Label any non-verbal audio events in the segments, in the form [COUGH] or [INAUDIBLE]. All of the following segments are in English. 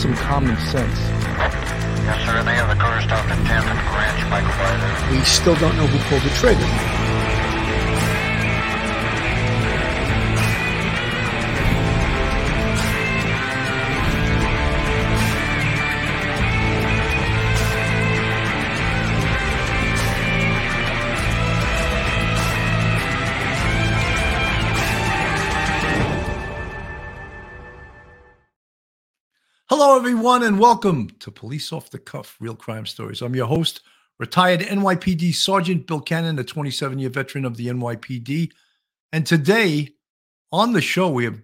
some common sense. Yes, sir. They have the car stopped in Canton Ranch, Michael Byler. We still don't know who pulled the trigger. Everyone, and welcome to Police Off the Cuff Real Crime Stories. I'm your host, retired NYPD Sergeant Bill Cannon, a 27 year veteran of the NYPD. And today on the show, we have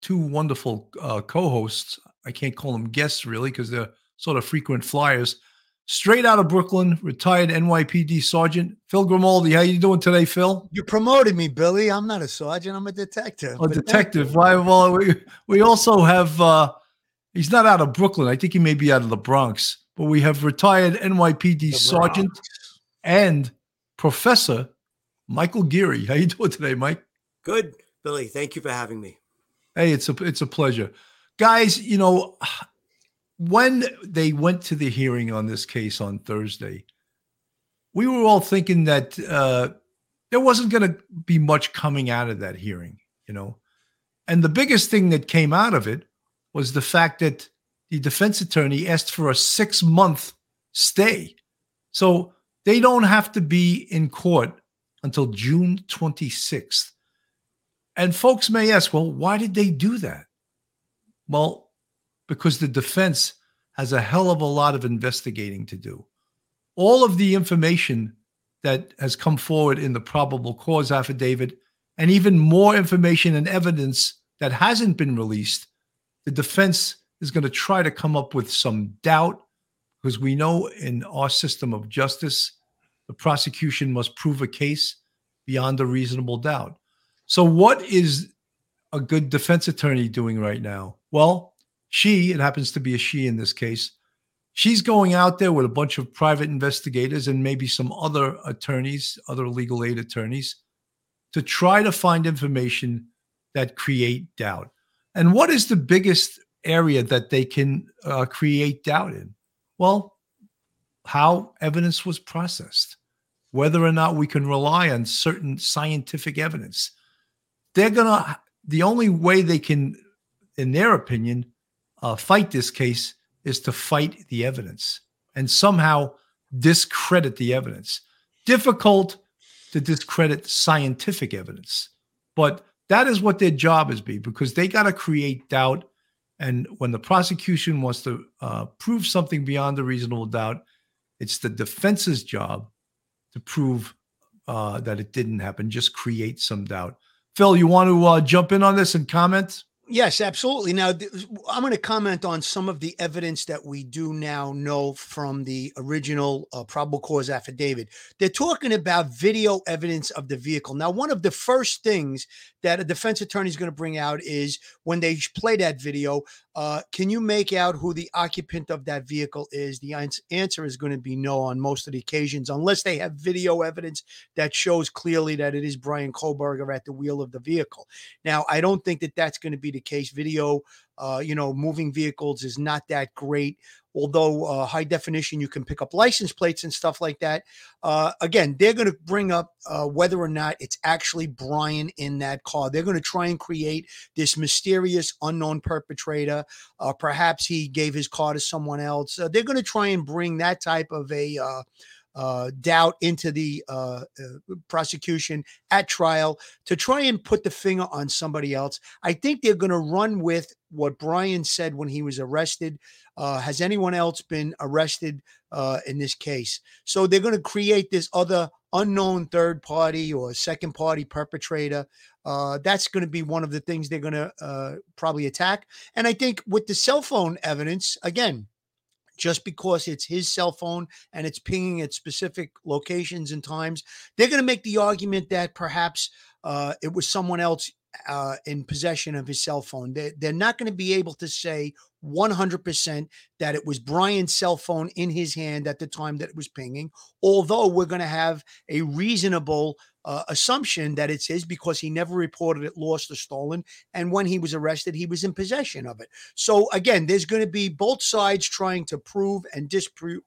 two wonderful uh, co hosts. I can't call them guests really because they're sort of frequent flyers. Straight out of Brooklyn, retired NYPD Sergeant Phil Grimaldi. How you doing today, Phil? You promoted me, Billy. I'm not a sergeant. I'm a detective. A detective. Why? Well, we, we also have. Uh, he's not out of Brooklyn. I think he may be out of the Bronx. But we have retired NYPD Sergeant and Professor Michael Geary. How you doing today, Mike? Good, Billy. Thank you for having me. Hey, it's a it's a pleasure, guys. You know, when they went to the hearing on this case on Thursday, we were all thinking that uh, there wasn't going to be much coming out of that hearing. You know, and the biggest thing that came out of it was the fact that the defense attorney asked for a six month stay, so they don't have to be in court until June twenty sixth. And folks may ask, well, why did they do that? Well, because the defense has a hell of a lot of investigating to do. All of the information that has come forward in the probable cause affidavit, and even more information and evidence that hasn't been released, the defense is going to try to come up with some doubt because we know in our system of justice, the prosecution must prove a case beyond a reasonable doubt. So, what is a good defense attorney doing right now? Well, she, it happens to be a she in this case, she's going out there with a bunch of private investigators and maybe some other attorneys, other legal aid attorneys, to try to find information that create doubt. And what is the biggest area that they can uh, create doubt in? Well, how evidence was processed, whether or not we can rely on certain scientific evidence. They're going to, the only way they can, in their opinion, uh, fight this case is to fight the evidence and somehow discredit the evidence. Difficult to discredit scientific evidence, but that is what their job is be because they got to create doubt. And when the prosecution wants to uh, prove something beyond a reasonable doubt, it's the defense's job to prove uh, that it didn't happen. Just create some doubt. Phil, you want to uh, jump in on this and comment? Yes, absolutely. Now, th- I'm going to comment on some of the evidence that we do now know from the original uh, probable cause affidavit. They're talking about video evidence of the vehicle. Now, one of the first things that a defense attorney is going to bring out is when they play that video, uh, can you make out who the occupant of that vehicle is? The answer is going to be no on most of the occasions, unless they have video evidence that shows clearly that it is Brian Kohberger at the wheel of the vehicle. Now, I don't think that that's going to be the case. Video, uh, you know, moving vehicles is not that great. Although uh, high definition, you can pick up license plates and stuff like that. Uh, again, they're going to bring up uh, whether or not it's actually Brian in that car. They're going to try and create this mysterious unknown perpetrator. Uh, perhaps he gave his car to someone else. Uh, they're going to try and bring that type of a uh, doubt into the uh, uh, prosecution at trial to try and put the finger on somebody else. I think they're going to run with what Brian said when he was arrested. Uh, has anyone else been arrested uh, in this case? So they're going to create this other unknown third party or second party perpetrator. Uh, that's going to be one of the things they're going to uh, probably attack. And I think with the cell phone evidence, again, just because it's his cell phone and it's pinging at specific locations and times, they're going to make the argument that perhaps uh, it was someone else uh, in possession of his cell phone. They, they're not going to be able to say 100% that it was Brian's cell phone in his hand at the time that it was pinging, although we're going to have a reasonable uh, assumption that it's his because he never reported it lost or stolen. And when he was arrested, he was in possession of it. So, again, there's going to be both sides trying to prove and disprove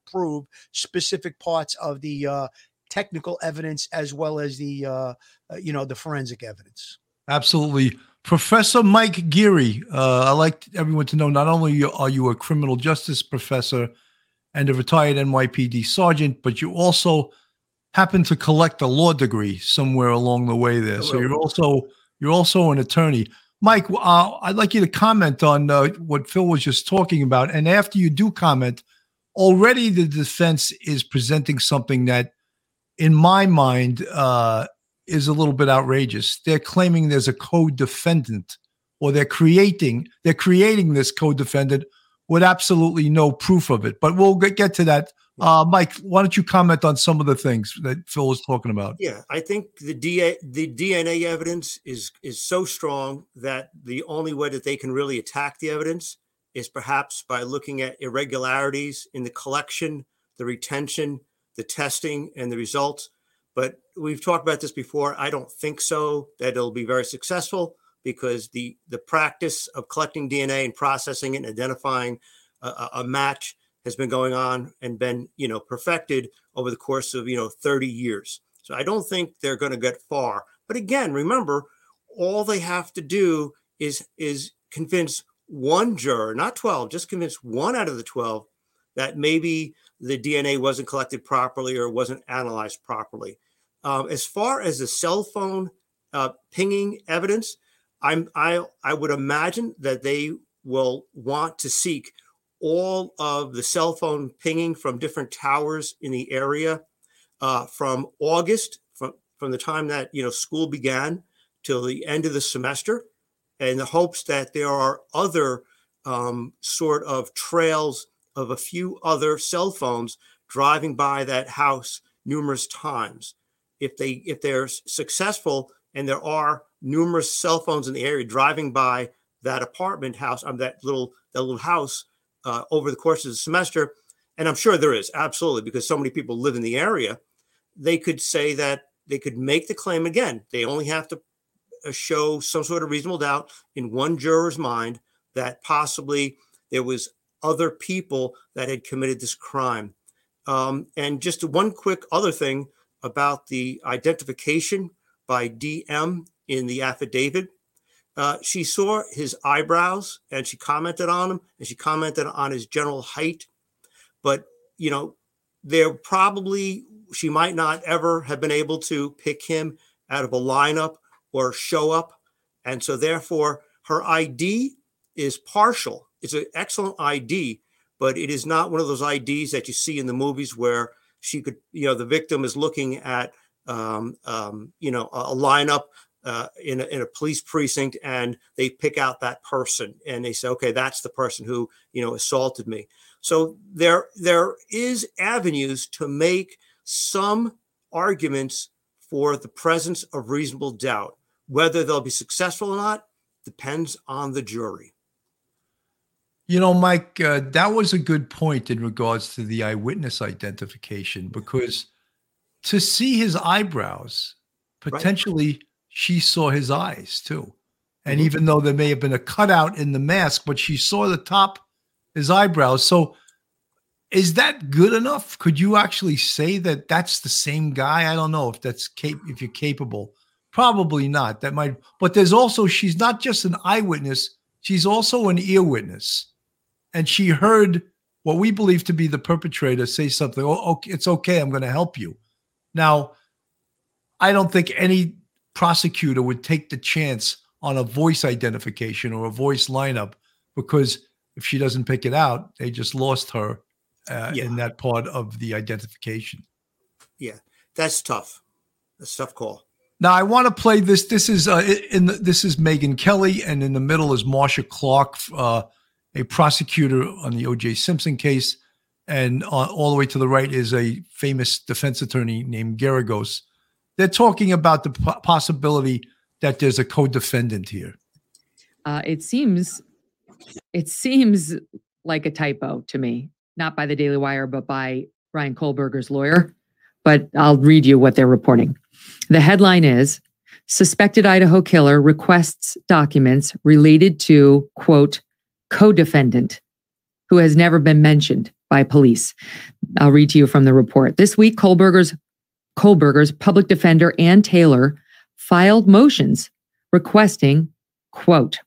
specific parts of the uh, technical evidence as well as the, uh, uh you know, the forensic evidence. Absolutely. Professor Mike Geary, uh, I like everyone to know not only are you a criminal justice professor and a retired NYPD sergeant, but you also happen to collect a law degree somewhere along the way there. So you're also you're also an attorney. Mike, uh, I'd like you to comment on uh, what Phil was just talking about. And after you do comment, already the defense is presenting something that, in my mind, uh, is a little bit outrageous. They're claiming there's a co-defendant, or they're creating they're creating this co-defendant with absolutely no proof of it. But we'll get to that uh, Mike, why don't you comment on some of the things that Phil was talking about? Yeah, I think the DA, the DNA evidence is is so strong that the only way that they can really attack the evidence is perhaps by looking at irregularities in the collection, the retention, the testing, and the results. But we've talked about this before. I don't think so that it'll be very successful because the the practice of collecting DNA and processing it and identifying a, a match has been going on and been, you know, perfected over the course of, you know, 30 years. So I don't think they're going to get far. But again, remember, all they have to do is is convince one juror, not 12, just convince one out of the 12 that maybe the DNA wasn't collected properly or wasn't analyzed properly. Um, as far as the cell phone uh, pinging evidence, I'm I I would imagine that they will want to seek all of the cell phone pinging from different towers in the area uh, from August, from, from the time that you know school began till the end of the semester, in the hopes that there are other um, sort of trails of a few other cell phones driving by that house numerous times. If they if they're successful and there are numerous cell phones in the area driving by that apartment house, um, that little that little house uh, over the course of the semester, and I'm sure there is absolutely because so many people live in the area, they could say that they could make the claim again. They only have to uh, show some sort of reasonable doubt in one juror's mind that possibly there was other people that had committed this crime. Um, and just one quick other thing about the identification by DM in the affidavit. Uh, she saw his eyebrows and she commented on him and she commented on his general height. But, you know, there probably, she might not ever have been able to pick him out of a lineup or show up. And so, therefore, her ID is partial. It's an excellent ID, but it is not one of those IDs that you see in the movies where she could, you know, the victim is looking at, um, um, you know, a, lineup uh, in, a, in a police precinct and they pick out that person and they say, okay, that's the person who, you know, assaulted me. So there, there is avenues to make some arguments for the presence of reasonable doubt. Whether they'll be successful or not depends on the jury. You know, Mike, uh, that was a good point in regards to the eyewitness identification because to see his eyebrows potentially right she saw his eyes too. And mm-hmm. even though there may have been a cutout in the mask, but she saw the top, his eyebrows. So is that good enough? Could you actually say that that's the same guy? I don't know if that's cap- if you're capable. Probably not. That might, but there's also she's not just an eyewitness; she's also an ear witness, and she heard what we believe to be the perpetrator say something. Oh, okay, it's okay. I'm going to help you. Now, I don't think any prosecutor would take the chance on a voice identification or a voice lineup because if she doesn't pick it out, they just lost her uh, yeah. in that part of the identification. Yeah, that's tough. That's tough call. Now I want to play this. This is uh, in the, this is Megyn Kelly, and in the middle is Marcia Clark, uh, a prosecutor on the O.J. Simpson case, and uh, all the way to the right is a famous defense attorney named Geragos they're talking about the possibility that there's a co-defendant here. Uh, it seems it seems like a typo to me, not by the Daily Wire, but by Bryan Kohberger's lawyer. But I'll read you what they're reporting. The headline is Suspected Idaho killer requests documents related to, quote, co defendant who has never been mentioned by police. I'll read to you from the report. This week, Kohberger's, Kohberger's public defender, Anne Taylor, filed motions requesting, quote,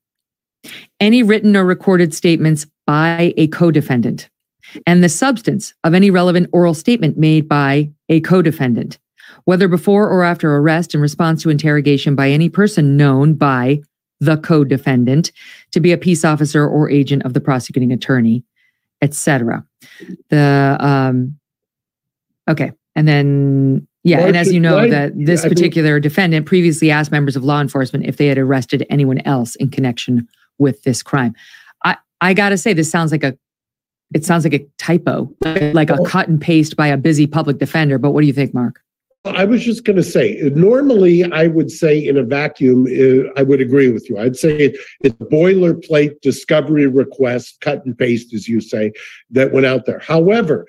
any written or recorded statements by a co defendant and the substance of any relevant oral statement made by a co defendant, whether before or after arrest in response to interrogation by any person known by the co defendant to be a peace officer or agent of the prosecuting attorney, etc. The, um, okay. And then yeah, and as you know, that this particular defendant previously asked members of law enforcement if they had arrested anyone else in connection with this crime. I I got to say this sounds like a it sounds like a typo, like a cut and paste by a busy public defender, but what do you think, Mark? I was just going to say, normally I would say in a vacuum, uh, I would agree with you. I'd say it's boilerplate discovery request, cut and paste, as you say, that went out there. However,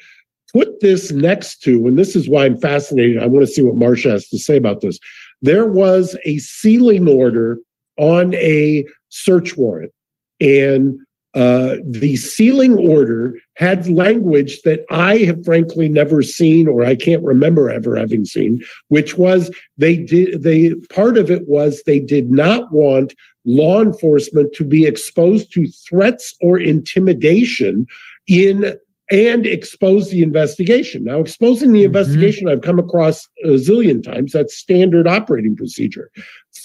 put this next to, and this is why I'm fascinated. I want to see what Marcia has to say about this. There was a sealing order on a search warrant, and uh, the sealing order had language that I have frankly never seen, or I can't remember ever having seen, which was they did they part of it was they did not want law enforcement to be exposed to threats or intimidation in and expose the investigation. Now, exposing the mm-hmm. investigation, I've come across a zillion times. That's standard operating procedure.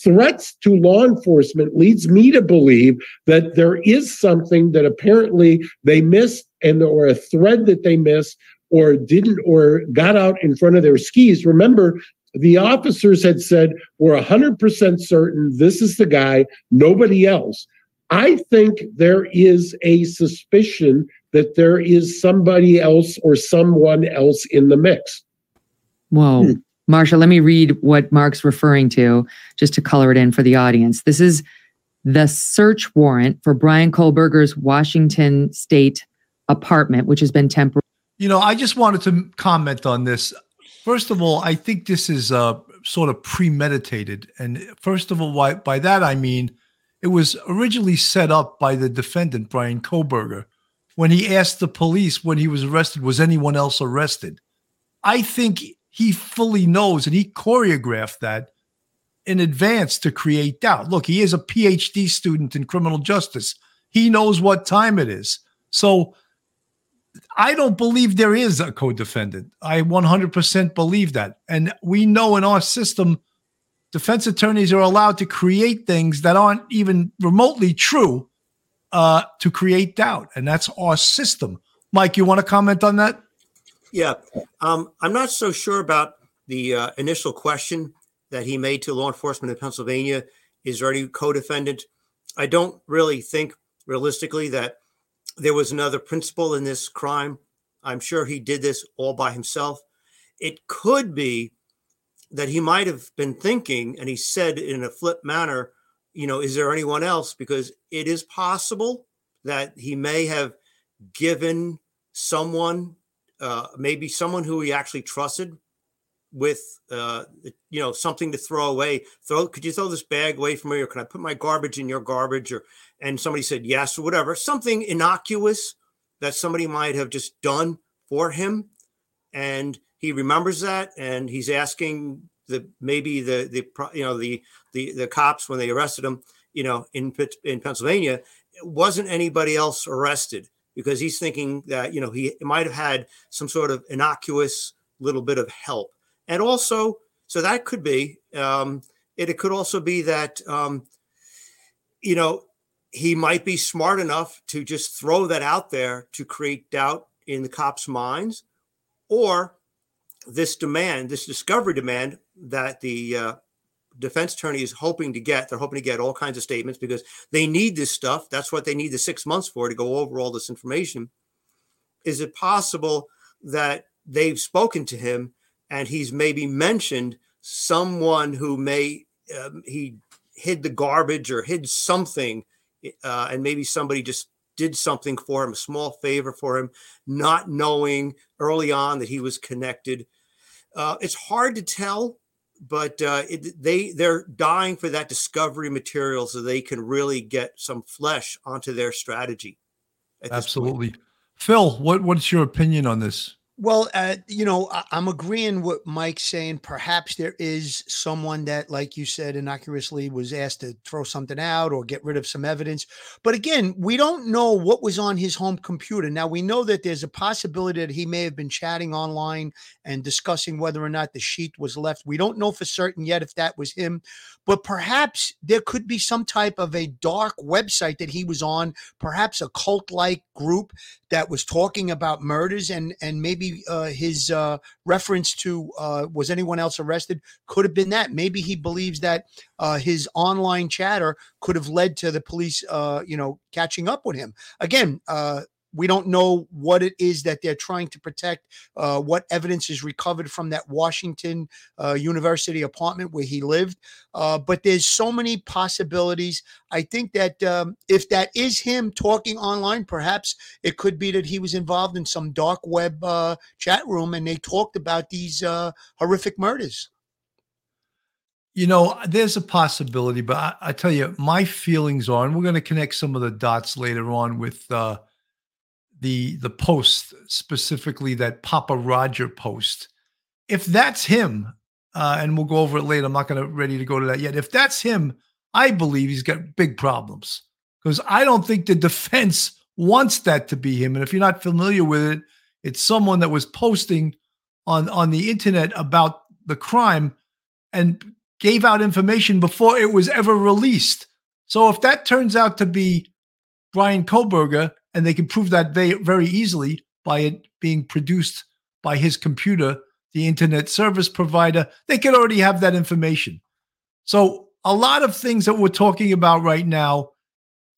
Threats to law enforcement leads me to believe that there is something that apparently they missed and or a thread that they missed or didn't or got out in front of their skis. Remember, the officers had said, We're 100% certain this is the guy, nobody else. I think there is a suspicion that there is somebody else or someone else in the mix. Whoa. Hmm. Marcia, let me read what Mark's referring to just to color it in for the audience. This is the search warrant for Brian Kohberger's Washington state apartment, which has been temporary. You know, I just wanted to comment on this. First of all, I think this is uh, sort of premeditated. And first of all, why, by that I mean it was originally set up by the defendant, Brian Kohberger, when he asked the police when he was arrested, was anyone else arrested? I think he fully knows and he choreographed that in advance to create doubt. Look, he is a PhD student in criminal justice. He knows what time it is. So I don't believe there is a co-defendant. I 100% believe that. And we know in our system defense attorneys are allowed to create things that aren't even remotely true uh, to create doubt, and that's our system. Mike, you want to comment on that? Yeah, um, I'm not so sure about the uh, initial question that he made to law enforcement in Pennsylvania. Is there any co-defendant? I don't really think realistically that there was another principal in this crime. I'm sure he did this all by himself. It could be that he might have been thinking, and he said in a flip manner, you know, is there anyone else? Because it is possible that he may have given someone, uh, maybe someone who he actually trusted with, uh, you know, something to throw away. Throw, could you throw this bag away from me, or can I put my garbage in your garbage? Or, and somebody said yes, or whatever, something innocuous that somebody might have just done for him. And he remembers that and he's asking the maybe the the you know the the the cops when they arrested him, you know, in in Pennsylvania, wasn't anybody else arrested because he's thinking that you know he might have had some sort of innocuous little bit of help, and also so that could be um, it. It could also be that um, you know he might be smart enough to just throw that out there to create doubt in the cops' minds, or this demand, this discovery demand that the uh, defense attorney is hoping to get. They're hoping to get all kinds of statements because they need this stuff. That's what they need the six months for to go over all this information. Is it possible that they've spoken to him and he's maybe mentioned someone who may um, he hid the garbage or hid something uh, and maybe somebody just did something for him, a small favor for him, not knowing early on that he was connected. Uh, it's hard to tell, but uh, it, they they're dying for that discovery material so they can really get some flesh onto their strategy. Absolutely, Phil. What what's your opinion on this? Well, uh, you know, I, am agreeing with Mike saying perhaps there is someone that, like you said, innocuously was asked to throw something out or get rid of some evidence. But again, we don't know what was on his home computer. Now, we know that there's a possibility that he may have been chatting online and discussing whether or not the sheet was left. We don't know for certain yet if that was him, but perhaps there could be some type of a dark website that he was on, perhaps a cult like group that was talking about murders and and maybe uh, his uh, reference to uh, was anyone else arrested? Could have been that. Maybe he believes that uh, his online chatter could have led to the police uh, you know catching up with him. Again uh, we don't know what it is that they're trying to protect, uh, what evidence is recovered from that Washington uh, University apartment where he lived. Uh, but there's so many possibilities. I think that um, if that is him talking online, perhaps it could be that he was involved in some dark web uh, chat room and they talked about these uh, horrific murders. You know, there's a possibility, but I, I, tell you, my feelings are, and we're going to connect some of the dots later on with uh, the the post specifically that Papa Roger post. If that's him, uh, and we'll go over it later. I'm not to ready to go to that yet. If that's him, I believe he's got big problems because I don't think the defense wants that to be him. And if you're not familiar with it, it's someone that was posting on on the internet about the crime and gave out information before it was ever released. So if that turns out to be Brian Kohberger, and they can prove that very, very easily by it being produced by his computer, the internet service provider. They could already have that information. So, a lot of things that we're talking about right now,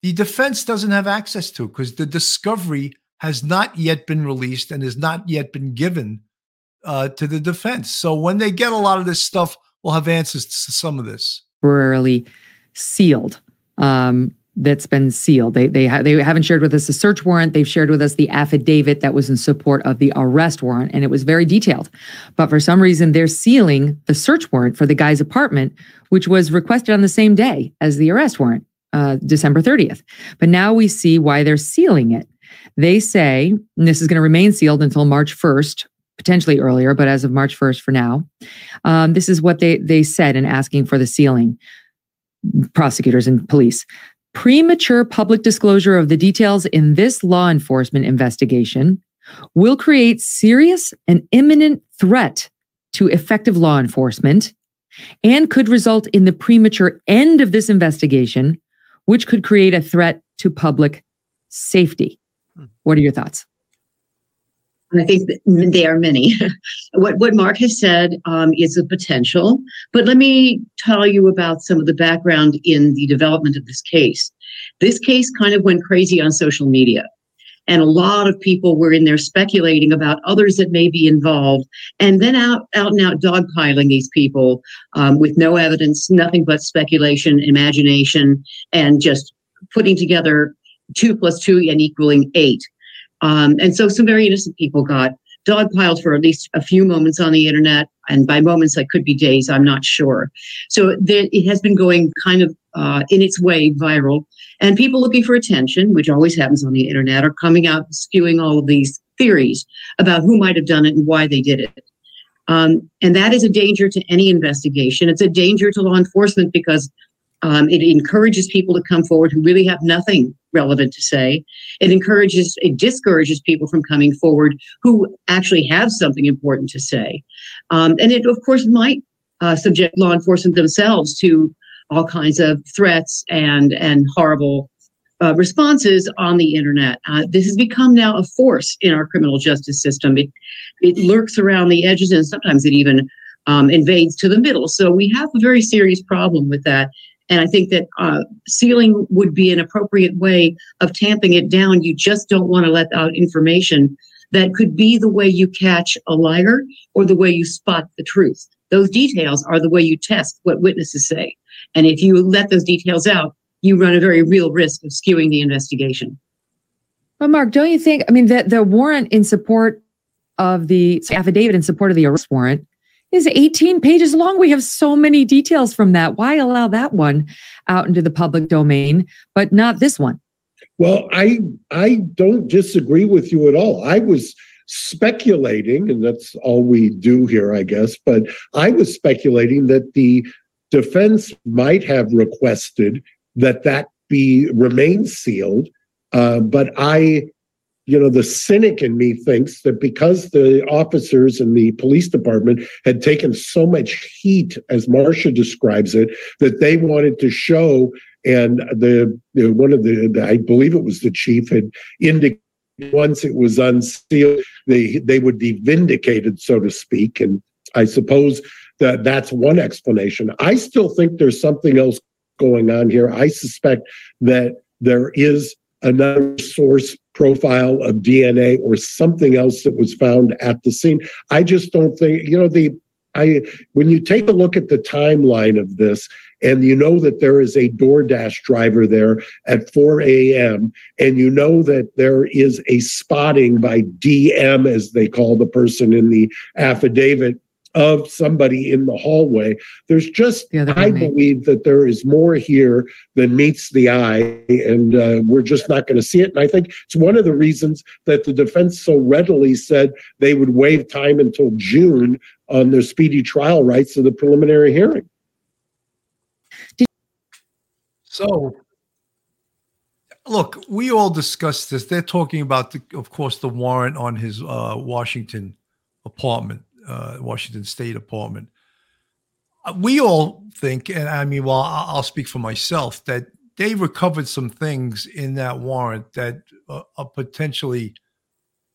the defense doesn't have access to because the discovery has not yet been released and has not yet been given uh, to the defense. So, when they get a lot of this stuff, we'll have answers to some of this. Temporarily sealed. Um, that's been sealed. They they ha- they haven't shared with us the search warrant. They've shared with us the affidavit that was in support of the arrest warrant, and it was very detailed. But for some reason, they're sealing the search warrant for the guy's apartment, which was requested on the same day as the arrest warrant, uh, December 30th. But now we see why they're sealing it. They say this is going to remain sealed until March 1st, potentially earlier, but as of March 1st for now. Um, this is what they they said in asking for the sealing prosecutors and police. Premature public disclosure of the details in this law enforcement investigation will create serious and imminent threat to effective law enforcement and could result in the premature end of this investigation, which could create a threat to public safety. Hmm. What are your thoughts? I think they are many. [LAUGHS] what what Mark has said um, is a potential, but let me tell you about some of the background in the development of this case. This case kind of went crazy on social media, and a lot of people were in there speculating about others that may be involved, and then out out and out dogpiling these people um, with no evidence, nothing but speculation, imagination, and just putting together two plus two and equaling eight. Um, and so some very innocent people got dogpiled for at least a few moments on the internet. And by moments, that could be days, I'm not sure. So there, it has been going kind of uh, in its way viral. And people looking for attention, which always happens on the internet, are coming out skewing all of these theories about who might have done it and why they did it. Um, and that is a danger to any investigation. It's a danger to law enforcement because um, it encourages people to come forward who really have nothing relevant to say. It encourages, it discourages people from coming forward who actually have something important to say. Um, and it, of course, might uh, subject law enforcement themselves to all kinds of threats and and horrible uh, responses on the internet. Uh, this has become now a force in our criminal justice system. It, it lurks around the edges and sometimes it even um, invades to the middle. So we have a very serious problem with that. And I think that uh, sealing would be an appropriate way of tamping it down. You just don't want to let out information that could be the way you catch a liar or the way you spot the truth. Those details are the way you test what witnesses say. And if you let those details out, you run a very real risk of skewing the investigation. But Mark, don't you think? I mean, the the warrant in support of the affidavit in support of the arrest warrant is 18 pages long. We have so many details from that. Why allow that one out into the public domain, but not this one? Well, I I don't disagree with you at all. I was speculating, and that's all we do here, I guess, but I was speculating that the defense might have requested that that be remain sealed. Uh, but I you know, the cynic in me thinks that because the officers in the police department had taken so much heat, as Marcia describes it, that they wanted to show, and the, the one of the, the, I believe it was the chief, had indicated once it was unsealed, they they would be vindicated, so to speak. And I suppose that that's one explanation. I still think there's something else going on here. I suspect that there is another source profile of DNA or something else that was found at the scene. I just don't think, you know, the I when you take a look at the timeline of this and you know that there is a DoorDash driver there at 4 a.m. and you know that there is a spotting by DM as they call the person in the affidavit of somebody in the hallway. There's just, I believe that there is more here than meets the eye, and uh, we're just not going to see it. And I think it's one of the reasons that the defense so readily said they would waive time until June on their speedy trial rights of the preliminary hearing. So, look, we all discussed this. They're talking about, the, of course, the warrant on his uh, Washington apartment uh, Washington State apartment. Uh, we all think, and I mean, well, I'll speak for myself, that they recovered some things in that warrant that uh, are potentially,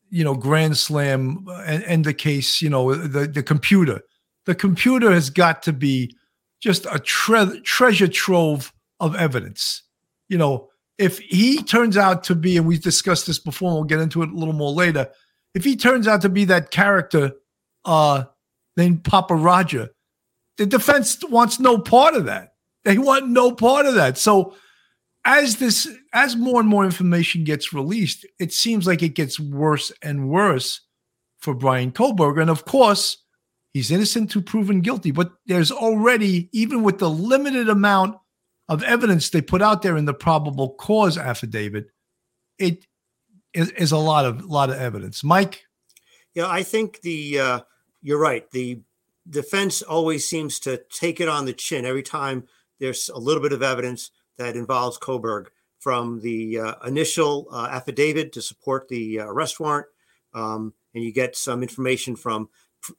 you know, grand slam and, and the case, you know, the, the computer. The computer has got to be just a tre- treasure trove of evidence. You know, if he turns out to be, and we've discussed this before, and we'll get into it a little more later. If he turns out to be that character uh, named Papa Roger. The defense wants no part of that. They want no part of that. So as this as more and more information gets released, it seems like it gets worse and worse for Brian Kohberger. And of course, he's innocent to proven guilty. But there's already, even with the limited amount of evidence they put out there in the probable cause affidavit, it is, is a lot of lot of evidence. Mike. Yeah, I think the uh, you're right. The defense always seems to take it on the chin every time there's a little bit of evidence that involves Kohberger from the uh, initial uh, affidavit to support the uh, arrest warrant. Um, and you get some information from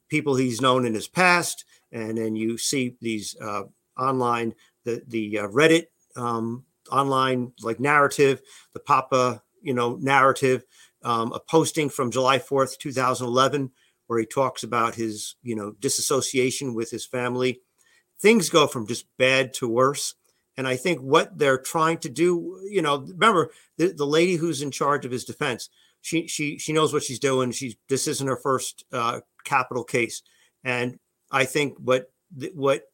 people he's known in his past. And then you see these uh, online, the, the uh, Reddit um, online like narrative, the Papa, you know, narrative, um, a posting from July 4th, 2011 where he talks about his, you know, disassociation with his family. Things go from just bad to worse. And I think what they're trying to do, you know, remember the, the lady who's in charge of his defense, she she she knows what she's doing. She this isn't her first uh, capital case, and I think what what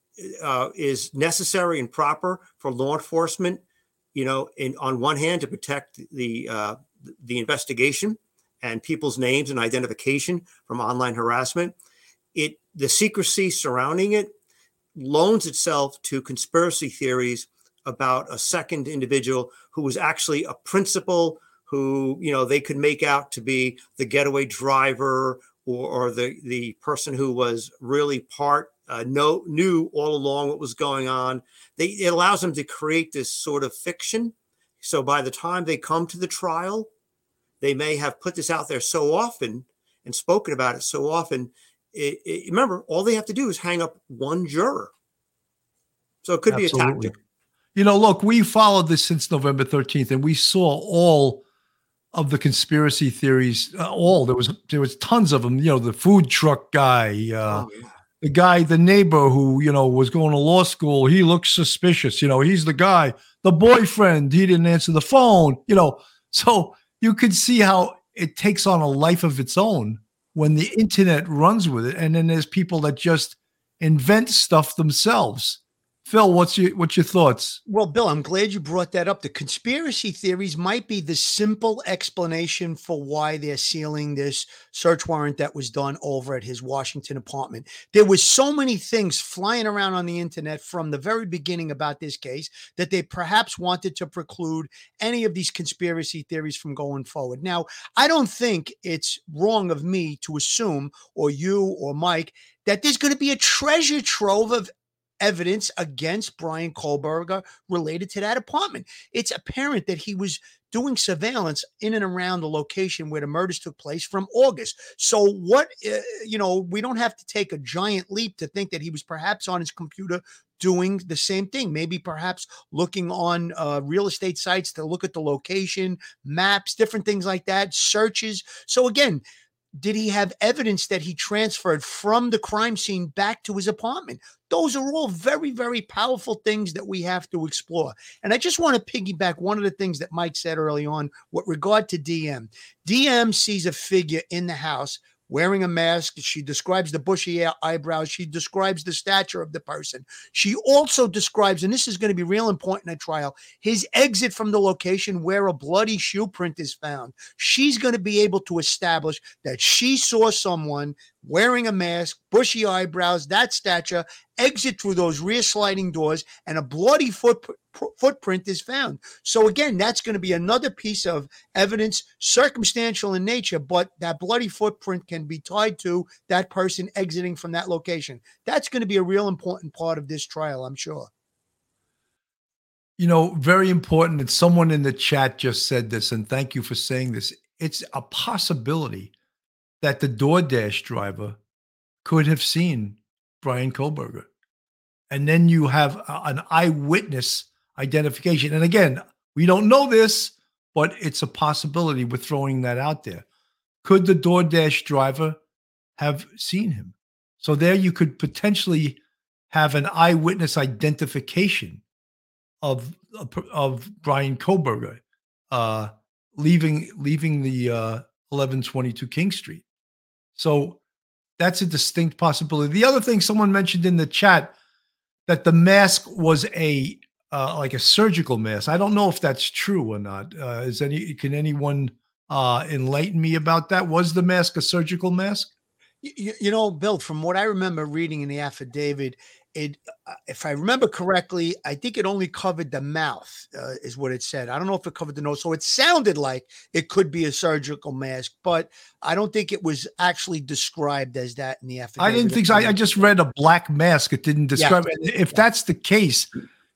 uh, is necessary and proper for law enforcement, you know, in on one hand to protect the uh, the investigation, and people's names and identification from online harassment, it the secrecy surrounding it loans itself to conspiracy theories about a second individual who was actually a principal who you know they could make out to be the getaway driver or, or the the person who was really part uh, know knew all along what was going on. They it allows them to create this sort of fiction. So by the time they come to the trial they may have put this out there so often and spoken about it so often. It, it, remember, all they have to do is hang up one juror. So it could Absolutely. be a tactic. You know, look, we followed this since November 13th, and we saw all of the conspiracy theories. Uh, all there was there was tons of them. You know, the food truck guy, uh, oh, yeah. the guy, the neighbor who you know was going to law school. He looks suspicious. You know, he's the guy. The boyfriend, he didn't answer the phone. You know, so you could see how it takes on a life of its own when the internet runs with it. And then there's people that just invent stuff themselves, Phil, what's your what's your thoughts? Well, Bill, I'm glad you brought that up. The conspiracy theories might be the simple explanation for why they're sealing this search warrant that was done over at his Washington apartment. There was so many things flying around on the internet from the very beginning about this case that they perhaps wanted to preclude any of these conspiracy theories from going forward. Now, I don't think it's wrong of me to assume or you or Mike that there's going to be a treasure trove of evidence against Brian Kohberger related to that apartment. It's apparent that he was doing surveillance in and around the location where the murders took place from August. So, what, uh, you know, we don't have to take a giant leap to think that he was perhaps on his computer doing the same thing. Maybe perhaps looking on uh, real estate sites to look at the location, maps, different things like that, searches. So, again, did he have evidence that he transferred from the crime scene back to his apartment? Those are all very, very powerful things that we have to explore. And I just want to piggyback one of the things that Mike said early on with regard to DM. DM sees a figure in the house wearing a mask. She describes the bushy eyebrows. She describes the stature of the person. She also describes, and this is going to be real important at trial, his exit from the location where a bloody shoe print is found. She's going to be able to establish that she saw someone wearing a mask, bushy eyebrows, that stature, exit through those rear sliding doors, and a bloody foot, footprint is found. So, again, that's going to be another piece of evidence, circumstantial in nature, but that bloody footprint can be tied to that person exiting from that location. That's going to be a real important part of this trial, I'm sure. You know, very important. And someone in the chat just said this, and thank you for saying this. It's a possibility that the DoorDash driver could have seen Brian Kohberger. And then you have an eyewitness identification. And again, we don't know this, but it's a possibility. We're throwing that out there. Could the DoorDash driver have seen him? So there you could potentially have an eyewitness identification of of Bryan Kohberger uh, leaving leaving the uh, 1122 King Street. So that's a distinct possibility. The other thing someone mentioned in the chat that the mask was a uh, like a surgical mask. I don't know if that's true or not. Uh, is any can anyone uh, enlighten me about that? Was the mask a surgical mask? You, you know, Bill, from what I remember reading in the affidavit, it uh, if i remember correctly i think it only covered the mouth uh, is what it said i don't know if it covered the nose so it sounded like it could be a surgical mask but i don't think it was actually described as that in the affidavit i didn't think so i, I just read a black mask it didn't describe yeah. it if yeah. that's the case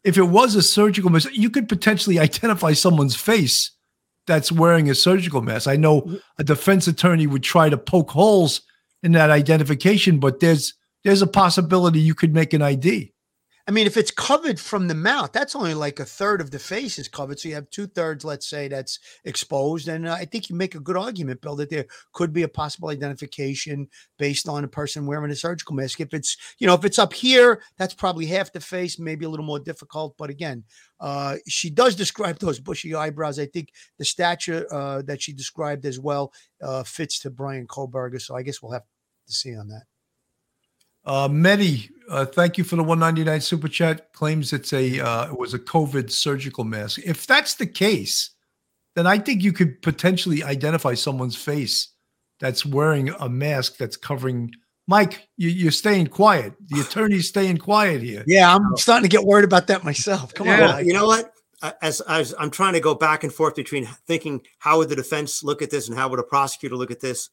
if it was a surgical mask you could potentially identify someone's face that's wearing a surgical mask i know mm-hmm. a defense attorney would try to poke holes in that identification but there's there's a possibility you could make an ID. I mean, if it's covered from the mouth, that's only like a third of the face is covered. So you have two thirds, let's say, that's exposed. And I think you make a good argument, Bill, that there could be a possible identification based on a person wearing a surgical mask. If it's, you know, if it's up here, that's probably half the face, maybe a little more difficult. But again, uh, she does describe [LAUGHS] those bushy eyebrows. I think the stature uh, that she described as well uh, fits to Brian Kohberger. So I guess we'll have to see on that. Uh, Medi, uh, thank you for the 199 super chat. Claims it's a uh, it was a COVID surgical mask. If that's the case, then I think you could potentially identify someone's face that's wearing a mask that's covering. Mike, you, are staying quiet. The attorney's staying quiet here. Yeah, I'm starting to get worried about that myself. Come yeah. on, Mike. you know what? As, as I'm trying to go back and forth between thinking how would the defense look at this and how would a prosecutor look at this,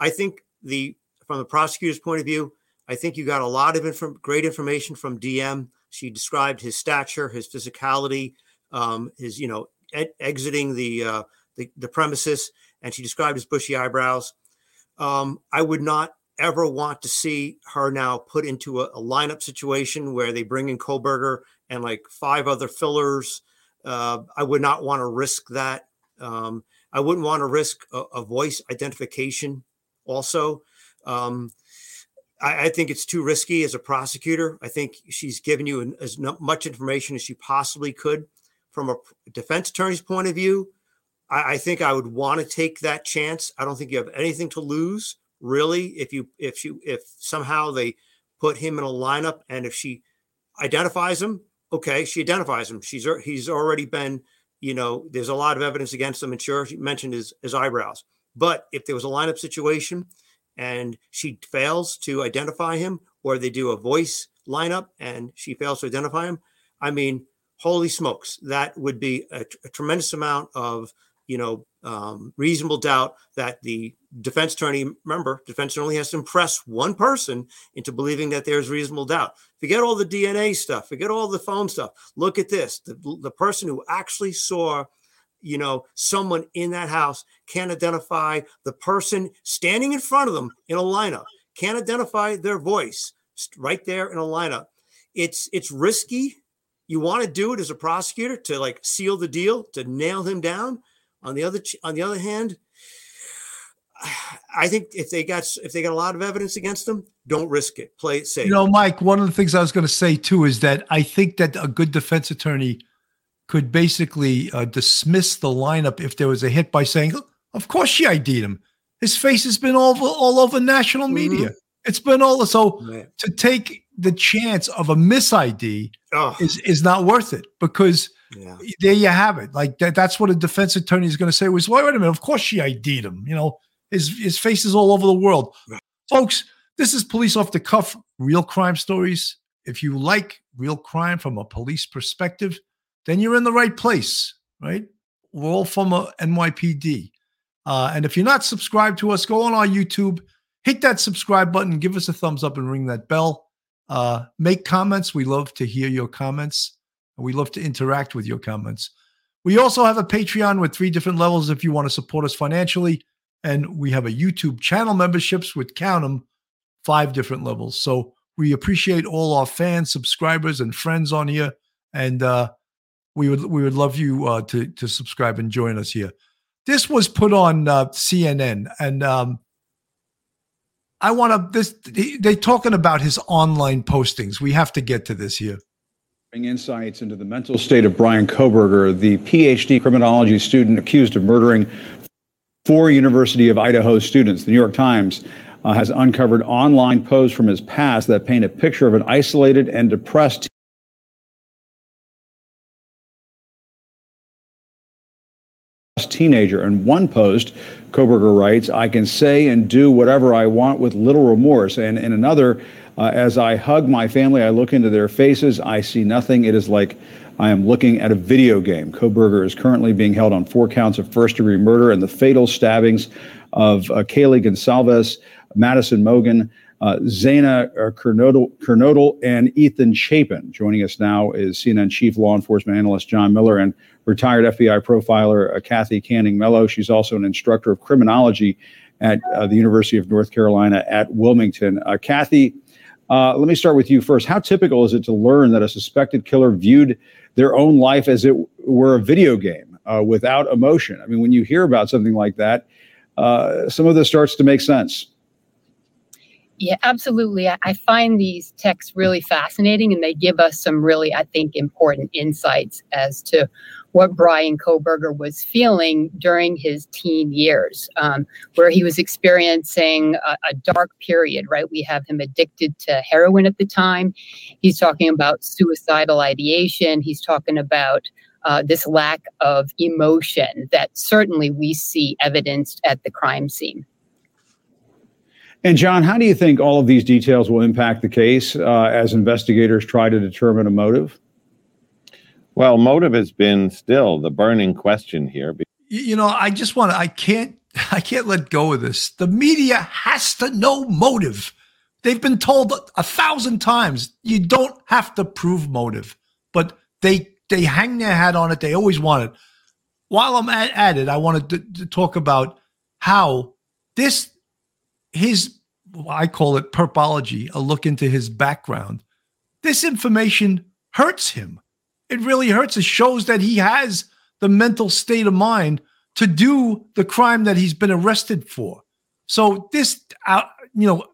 I think the from the prosecutor's point of view, I think you got a lot of great information from DM. She described his stature, his physicality, um, his you know exiting the, uh, the, the premises, and she described his bushy eyebrows. Um, I would not ever want to see her now put into a, a, lineup situation where they bring in Kohberger and like five other fillers. Uh, I would not want to risk that. Um, I wouldn't want to risk a, a voice identification also. Um, I, I, think it's too risky as a prosecutor. I think she's given you an, as much information as she possibly could. From a defense attorney's point of view, I, I think I would want to take that chance. I don't think you have anything to lose, really, if you if you if somehow they put him in a lineup and if she identifies him. Okay, she identifies him. She's he's already been, you know, there's a lot of evidence against him, and sure, she mentioned his his eyebrows. But if there was a lineup situation and she fails to identify him, or they do a voice lineup and she fails to identify him, I mean, holy smokes, that would be a, tremendous amount of you know um, reasonable doubt that the defense attorney remember defense attorney has to impress one person into believing that there's reasonable doubt. Forget all the dna stuff forget all the phone stuff. Look at this the, the person who actually saw you know someone in that house can't identify the person standing in front of them in a lineup can't identify their voice right there in a lineup it's it's risky you want to do it as a prosecutor to like seal the deal to nail him down on the other on the other hand, I think if they got if they got a lot of evidence against them, don't risk it. Play it safe. You know, Mike. One of the things I was going to say too is that I think that a good defense attorney could basically uh, dismiss the lineup if there was a hit by saying, "Of course she ID'd him. His face has been all over, all over national mm-hmm. media. It's been all so to take the chance of a mis ID oh. is is not worth it because." Yeah. There you have it. Like that, that's what a defense attorney is going to say was, wait, wait a minute. Of course she ID'd him. You know, his his face is all over the world. Right. Folks, this is police off the cuff, real crime stories. If you like real crime from a police perspective, then you're in the right place, right? We're all from a NYPD. Uh, and if you're not subscribed to us, go on our YouTube, hit that subscribe button, give us a thumbs up, and ring that bell. Uh, make comments. We love to hear your comments. We love to interact with your comments. We also have a Patreon with three different levels if you want to support us financially. And we have a YouTube channel memberships with count them five different levels. So we appreciate all our fans, subscribers, and friends on here. And uh, we would we would love you uh, to to subscribe and join us here. This was put on uh, CNN, and um, I want to. This they're talking about his online postings. We have to get to this here. Bring insights into the mental state of Bryan Kohberger, the PhD criminology student accused of murdering four University of Idaho students. The New York Times uh, has uncovered online posts from his past that paint a picture of an isolated and depressed teenager. In one post, Kohberger writes, I can say and do whatever I want with little remorse. And in another, uh, as I hug my family, I look into their faces. I see nothing. It is like I am looking at a video game. Kohberger is currently being held on four counts of first degree murder and the fatal stabbings of uh, Kaylee Goncalves, Madison Mogen, uh, Xana uh, Kernodle, and Ethan Chapin. Joining us now is CNN Chief Law Enforcement Analyst John Miller and retired FBI profiler uh, Kathy Canning Mello. She's also an instructor of criminology at uh, the University of North Carolina at Wilmington. Uh, Kathy, uh, let me start with you first. How typical is it to learn that a suspected killer viewed their own life as it were a video game without emotion? I mean, when you hear about something like that, some of this starts to make sense. Yeah, absolutely. I find these texts really fascinating and they give us some really, I think, important insights as to what Brian Kohberger was feeling during his teen years, um, where he was experiencing a, a, dark period, right? We have him addicted to heroin at the time. He's talking about suicidal ideation. He's talking about uh, this lack of emotion that certainly we see evidenced at the crime scene. And John, how do you think all of these details will impact the case uh, as investigators try to determine a motive? Well, motive has been still the burning question here. You know, I just want to, I can't, [LAUGHS] I can't let go of this. The media has to know motive. They've been told a thousand times you don't have to prove motive, but they they hang their hat on it. They always want it. While I'm at, at it, I wanted to, to talk about how this his I call it perpology, a look into his background. This information hurts him it really hurts. It shows that he has the mental state of mind to do the crime that he's been arrested for. So this, uh, you know,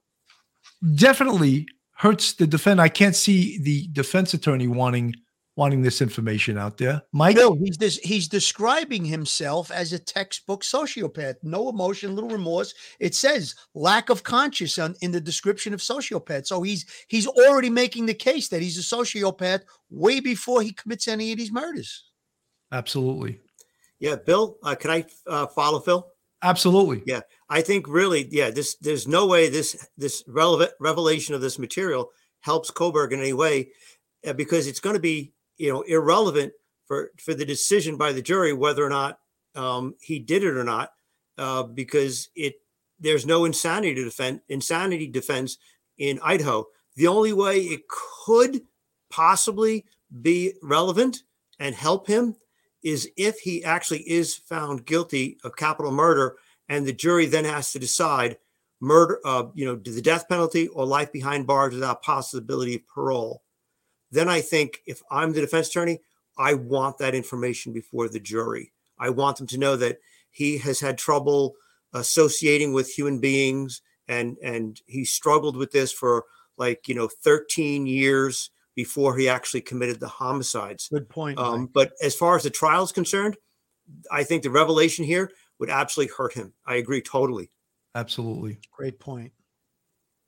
definitely hurts the defense. I can't see the defense attorney wanting wanting this information out there. Mike, Bill, he's this, he's describing himself as a textbook sociopath. No emotion, little remorse. It says lack of conscience on, in the description of sociopath. So he's he's already making the case that he's a sociopath way before he commits any of these murders. absolutely, Yeah, Bill, uh, can I uh, follow Phil? absolutely. Yeah, I think really, yeah, this there's no way this this relevant revelation of this material helps Coburg in any way uh, because it's going to be you know irrelevant for for the decision by the jury whether or not um, he did it or not uh, because it there's no insanity to defend insanity defense in Idaho. The only way it could possibly be relevant and help him is if he actually is found guilty of capital murder and the jury then has to decide murder uh, you know the death penalty or life behind bars without possibility of parole then i think if i'm the defense attorney i want that information before the jury i want them to know that he has had trouble associating with human beings and and he struggled with this for like you know 13 years before he actually committed the homicides Good point. um, but as far as the trial is concerned, I think the revelation here would absolutely hurt him. I agree totally. Absolutely. Great point.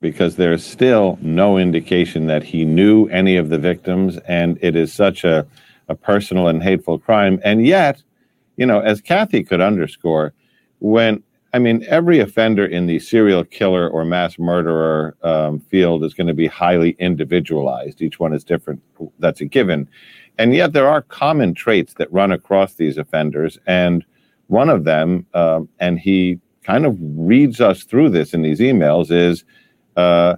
Because there's still no indication that he knew any of the victims and it is such a, a personal and hateful crime. And yet you know as kathy could underscore when i mean every offender in the serial killer or mass murderer um, field is going to be highly individualized. Each one is different that's a given. And yet there are common traits that run across these offenders and one of them um, and he kind of reads us through this in these emails is uh,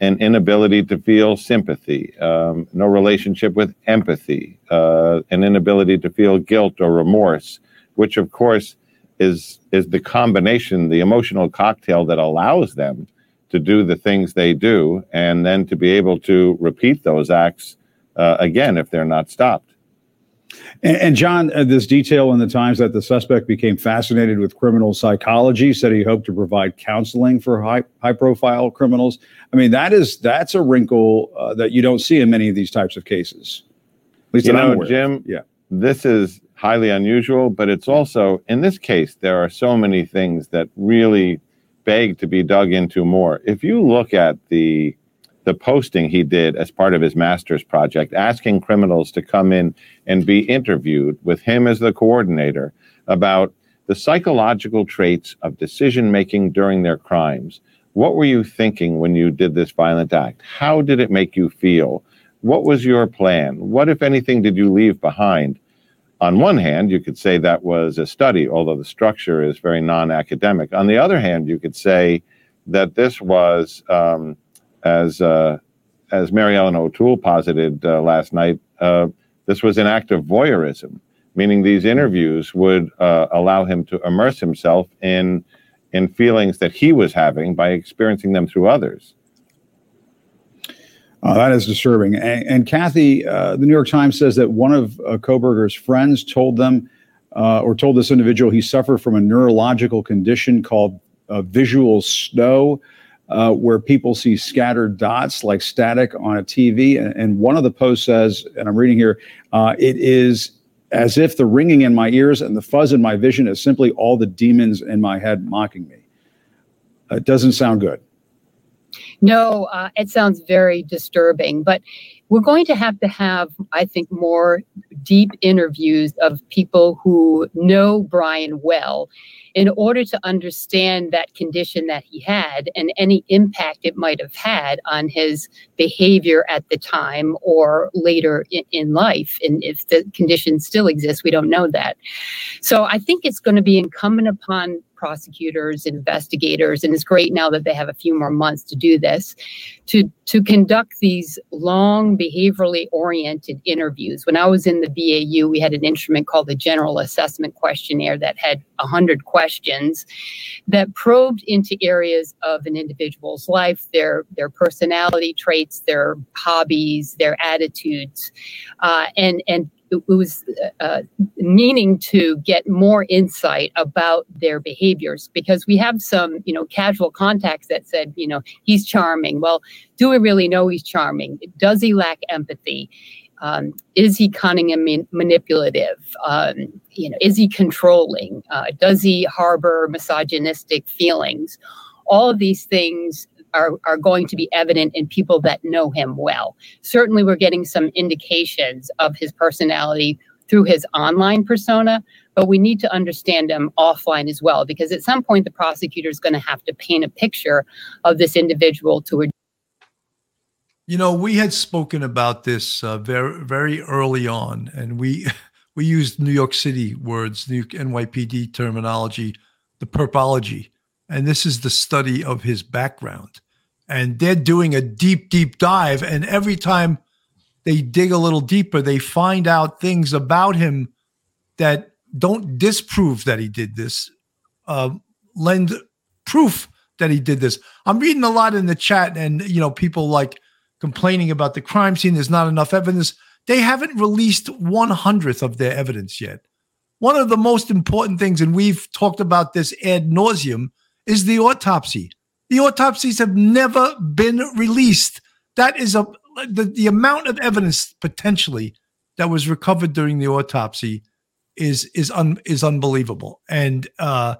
an inability to feel sympathy, um, no relationship with empathy, uh, an inability to feel guilt or remorse, which of course is is the combination, the emotional cocktail that allows them to do the things they do, and then to be able to repeat those acts uh, again if they're not stopped. And, and John, uh, this detail in the Times that the suspect became fascinated with criminal psychology, said he hoped to provide counseling for high, high profile criminals. I mean, that is that's a wrinkle uh, that you don't see in many of these types of cases. At least You know, of. Jim, Yeah. this is highly unusual, but it's also, in this case, there are so many things that really beg to be dug into more. If you look at the the posting he did as part of his master's project, asking criminals to come in and be interviewed with him as the coordinator about the psychological traits of decision making during their crimes. What were you thinking when you did this violent act? How did it make you feel? What was your plan? What, if anything, did you leave behind? On one hand, you could say that was a study, although the structure is very non academic. On the other hand, you could say that this was, um, as, uh, as Mary Ellen O'Toole posited uh, last night, uh, this was an act of voyeurism, meaning these interviews would uh, allow him to immerse himself in, in feelings that he was having by experiencing them through others. Uh, that is disturbing. And, and Kathy, uh, the New York Times says that one of Kohberger's friends told them, or told this individual, he suffered from a neurological condition called visual snow, uh, where people see scattered dots like static on a TV. And, and one of the posts says, and I'm reading here, uh, it is as if the ringing in my ears and the fuzz in my vision is simply all the demons in my head mocking me. It doesn't sound good. No, uh, it sounds very disturbing, but we're going to have to have, I think, more deep interviews of people who know Brian well in order to understand that condition that he had and any impact it might have had on his behavior at the time or later in, in life. And if the condition still exists, we don't know that. So I think it's going to be incumbent upon prosecutors, investigators, and it's great now that they have a few more months to do this, to to conduct these long behaviorally oriented interviews. When I was in the BAU, we had an instrument called the General Assessment Questionnaire that had 100 questions that probed into areas of an individual's life, their their personality traits, their hobbies, their attitudes, uh, and and it was uh, meaning to get more insight about their behaviors because we have some, you know, casual contacts that said, you know, he's charming. Well, do we really know he's charming? Does he lack empathy? Um, is he cunning and man- manipulative? Um, you know, is he controlling? Uh, does he harbor misogynistic feelings? All of these things are, are going to be evident in people that know him well. Certainly, we're getting some indications of his personality through his online persona, but we need to understand him offline as well, because at some point, the prosecutor is going to have to paint a picture of this individual to a You know, we had spoken about this uh, very very early on, and we [LAUGHS] we used New York City words, New NYPD terminology, the perpology, and this is the study of his background. And they're doing a deep, deep dive, and every time they dig a little deeper, they find out things about him that don't disprove that he did this, uh, lend proof that he did this. I'm reading a lot in the chat, and you know, people like complaining about the crime scene. There's not enough evidence. They haven't released one hundredth of their evidence yet. One of the most important things, and we've talked about this ad nauseum, is the autopsy. The autopsies have never been released. That is a the, the amount of evidence potentially that was recovered during the autopsy is is un, is unbelievable, and uh,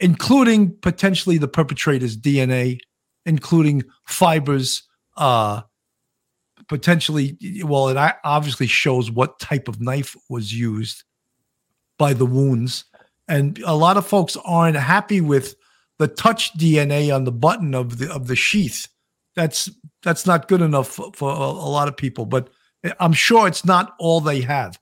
including potentially the perpetrator's DNA, including fibers, uh, potentially. Well, it obviously shows what type of knife was used by the wounds, and a lot of folks aren't happy with the touch DNA on the button of the of the sheath. That's that's not good enough for, for a, a lot of people, but I'm sure it's not all they have.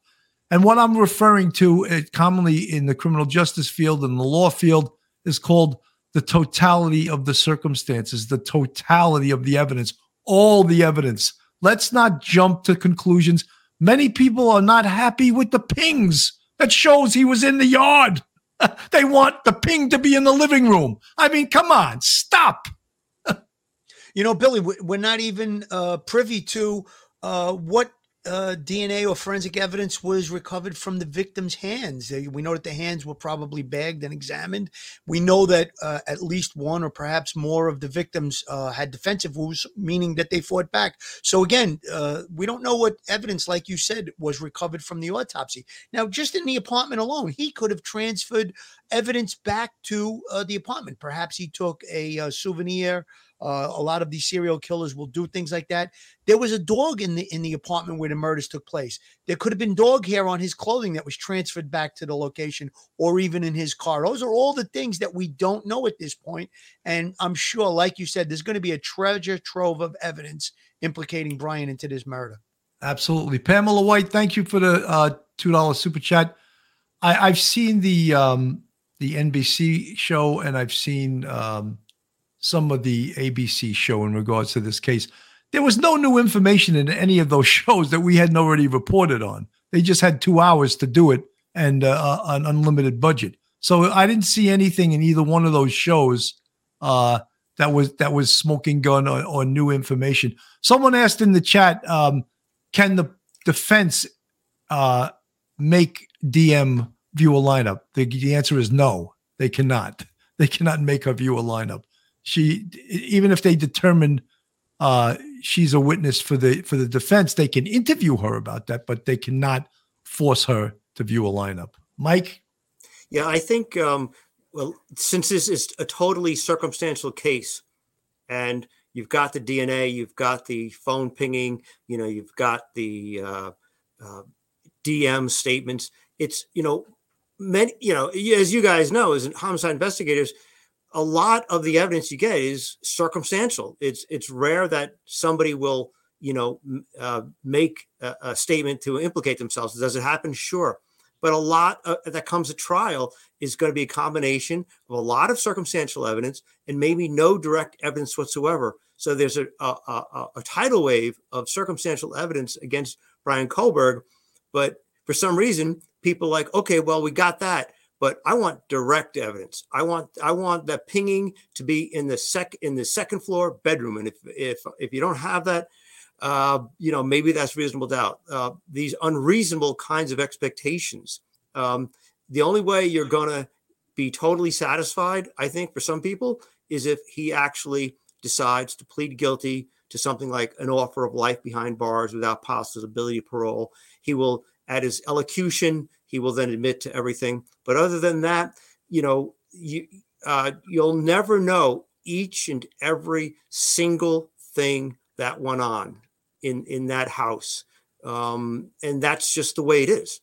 And what I'm referring to uh, commonly in the criminal justice field and the law field is called the totality of the circumstances, the totality of the evidence, all the evidence. Let's not jump to conclusions. Many people are not happy with the pings that shows he was in the yard. [LAUGHS] they want the ping to be in the living room. I mean, come on, stop. you know, Billy, we're not even uh, privy to uh, what uh, DNA or forensic evidence was recovered from the victim's hands. Uh, we know that the hands were probably bagged and examined. We know that uh, at least one or perhaps more of the victims uh, had defensive wounds, meaning that they fought back. So again, uh, we don't know what evidence, like you said, was recovered from the autopsy. Now, just in the apartment alone, he could have transferred evidence back to uh, the apartment. Perhaps he took a souvenir uh, a lot of these serial killers will do things like that. There was a dog in the in the apartment where the murders took place. There could have been dog hair on his clothing that was transferred back to the location, or even in his car. Those are all the things that we don't know at this point. And I'm sure, like you said, there's going to be a treasure trove of evidence implicating Brian into this murder. Absolutely, Pamela White. Thank you for the uh, two dollar super chat. I, have seen the um, the NBC show, and I've seen um, some of the ABC show in regards to this case. There was no new information in any of those [LAUGHS] shows that we hadn't already reported on. They just had two hours to do it and uh, an unlimited budget. So I didn't see anything in either one of those shows uh, that was that was smoking gun or, or, new information. Someone asked in the chat, um, can the defense uh, make DM view a lineup? The, the answer is no. They cannot. [LAUGHS] They cannot make her view a lineup she even if they determine uh, she's a witness for the for the defense, they can interview her about that, but they cannot force her to view a lineup. Mike, yeah, I think um, well, since this is a totally circumstantial case, and you've got the DNA, you've got the phone pinging, you know, you've got the uh, uh, DM statements. It's you know, many you know, as you guys know, as homicide investigators a lot of the evidence you get is circumstantial. It's it's rare that somebody will you know uh, make a, a, statement to implicate themselves. Does it happen? Sure, but a lot of, that comes at trial is going to be a combination of a lot of circumstantial evidence and maybe no direct evidence whatsoever. So there's a a, a, a tidal wave of circumstantial evidence against Brian Kohberg, but for some reason people like okay, well we got that but I want direct evidence. I want I want that pinging to be in the sec in the second floor bedroom. And if if if you don't have that, uh, you know maybe that's reasonable doubt. Uh, these unreasonable kinds of expectations. Um, the only way you're gonna be totally satisfied, I think, for some people, is if he actually decides to plead guilty to something like an offer of life behind bars without possibility of parole. He will, at his elocution, he will then admit to everything. But other than that, you know, you uh, you'll never know each and every single thing that went on in in that house, um, and that's just the way it is.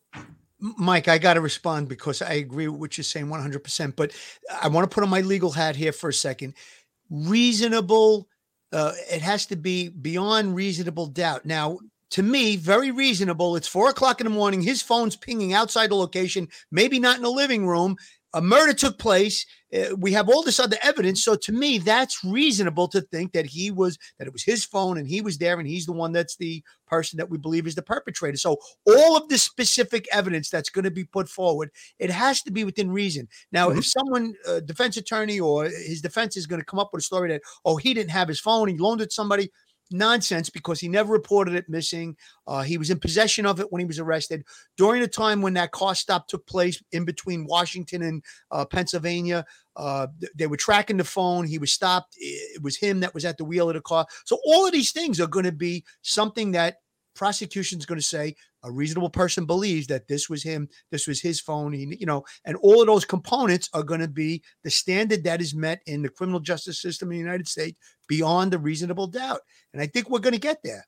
Mike, I got to respond because I agree with what you're saying 100%. But I want to put on my legal hat here for a second. Reasonable, uh, it has to be beyond reasonable doubt. Now, to me, very reasonable. It's four o'clock in the morning. His phone's pinging outside the location, maybe not in the living room a murder took place. Uh, we have all this other evidence. So to me, that's reasonable to think that he was, that it was his phone and he was there and he's the one that's the person that we believe is the perpetrator. So all of the specific evidence that's going to be put forward, it has to be within reason. Now, mm-hmm. if someone, a defense attorney or his defense is going to come up with a story that, oh, he didn't have his phone, he loaned it to somebody, nonsense because he never reported it missing. Uh, he was in possession of it when he was arrested. During the time when that car stop took place in between Washington and uh, Pennsylvania, uh, they were tracking the phone. He was stopped. It was him that was at the wheel of the car. So all of these things are going to be something that prosecution is going to say a reasonable person believes that this was him, this was his phone, he, you know, and all of those components are going to be the standard that is met in the criminal justice system in the United States beyond a reasonable doubt. And I think we're going to get there.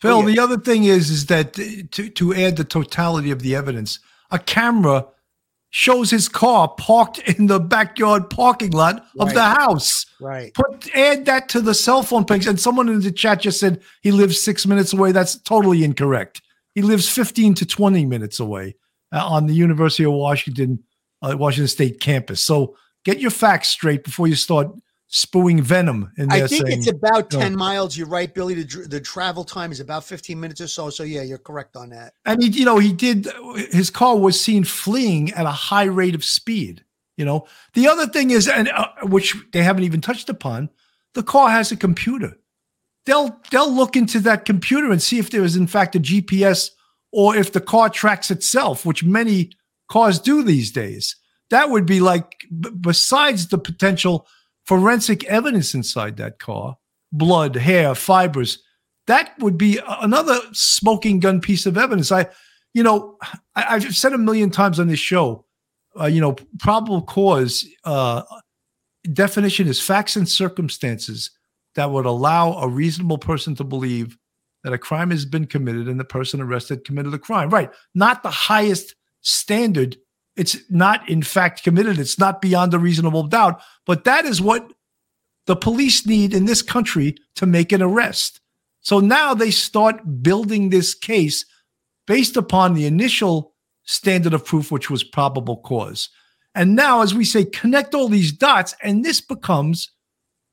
Phil, yeah. the other thing is, is that uh, to, to add the totality of the evidence, a camera shows his car parked [LAUGHS] in the backyard parking lot of right. the house. Right. Put add that to the cell phone pings. And someone in the chat just said he lives six minutes away. That's totally incorrect. He lives 15 to 20 minutes away uh, on the University of Washington, uh, Washington State campus. So get your facts straight before you start spewing venom in there. I think saying, it's about 10 no. miles. You're right, Billy. The, the travel time is about 15 minutes or so. So yeah, you're correct on that. And he, you know, he did his car was seen fleeing at a high rate of speed. You know, the other thing is, and uh, which they haven't even touched upon, the car has a computer they'll they'll look into that computer and see if there is in fact a GPS or if the car tracks itself, which many cars do these days. That would be like b- besides the potential forensic evidence inside that car, blood, hair, fibers. That would be another smoking gun piece of evidence. I, you know, I, have said a million times on this show, uh, you know, probable cause uh, definition is facts and circumstances that would allow a reasonable person to believe that a crime has been committed and the person arrested committed a crime. Right. Not the highest standard. It's not, in fact, committed. It's not beyond a reasonable doubt. But that is what the police need in this country to make an arrest. So now they start building this case based upon the initial standard of proof, which was probable cause. And now, as we say, connect all these dots, and this becomes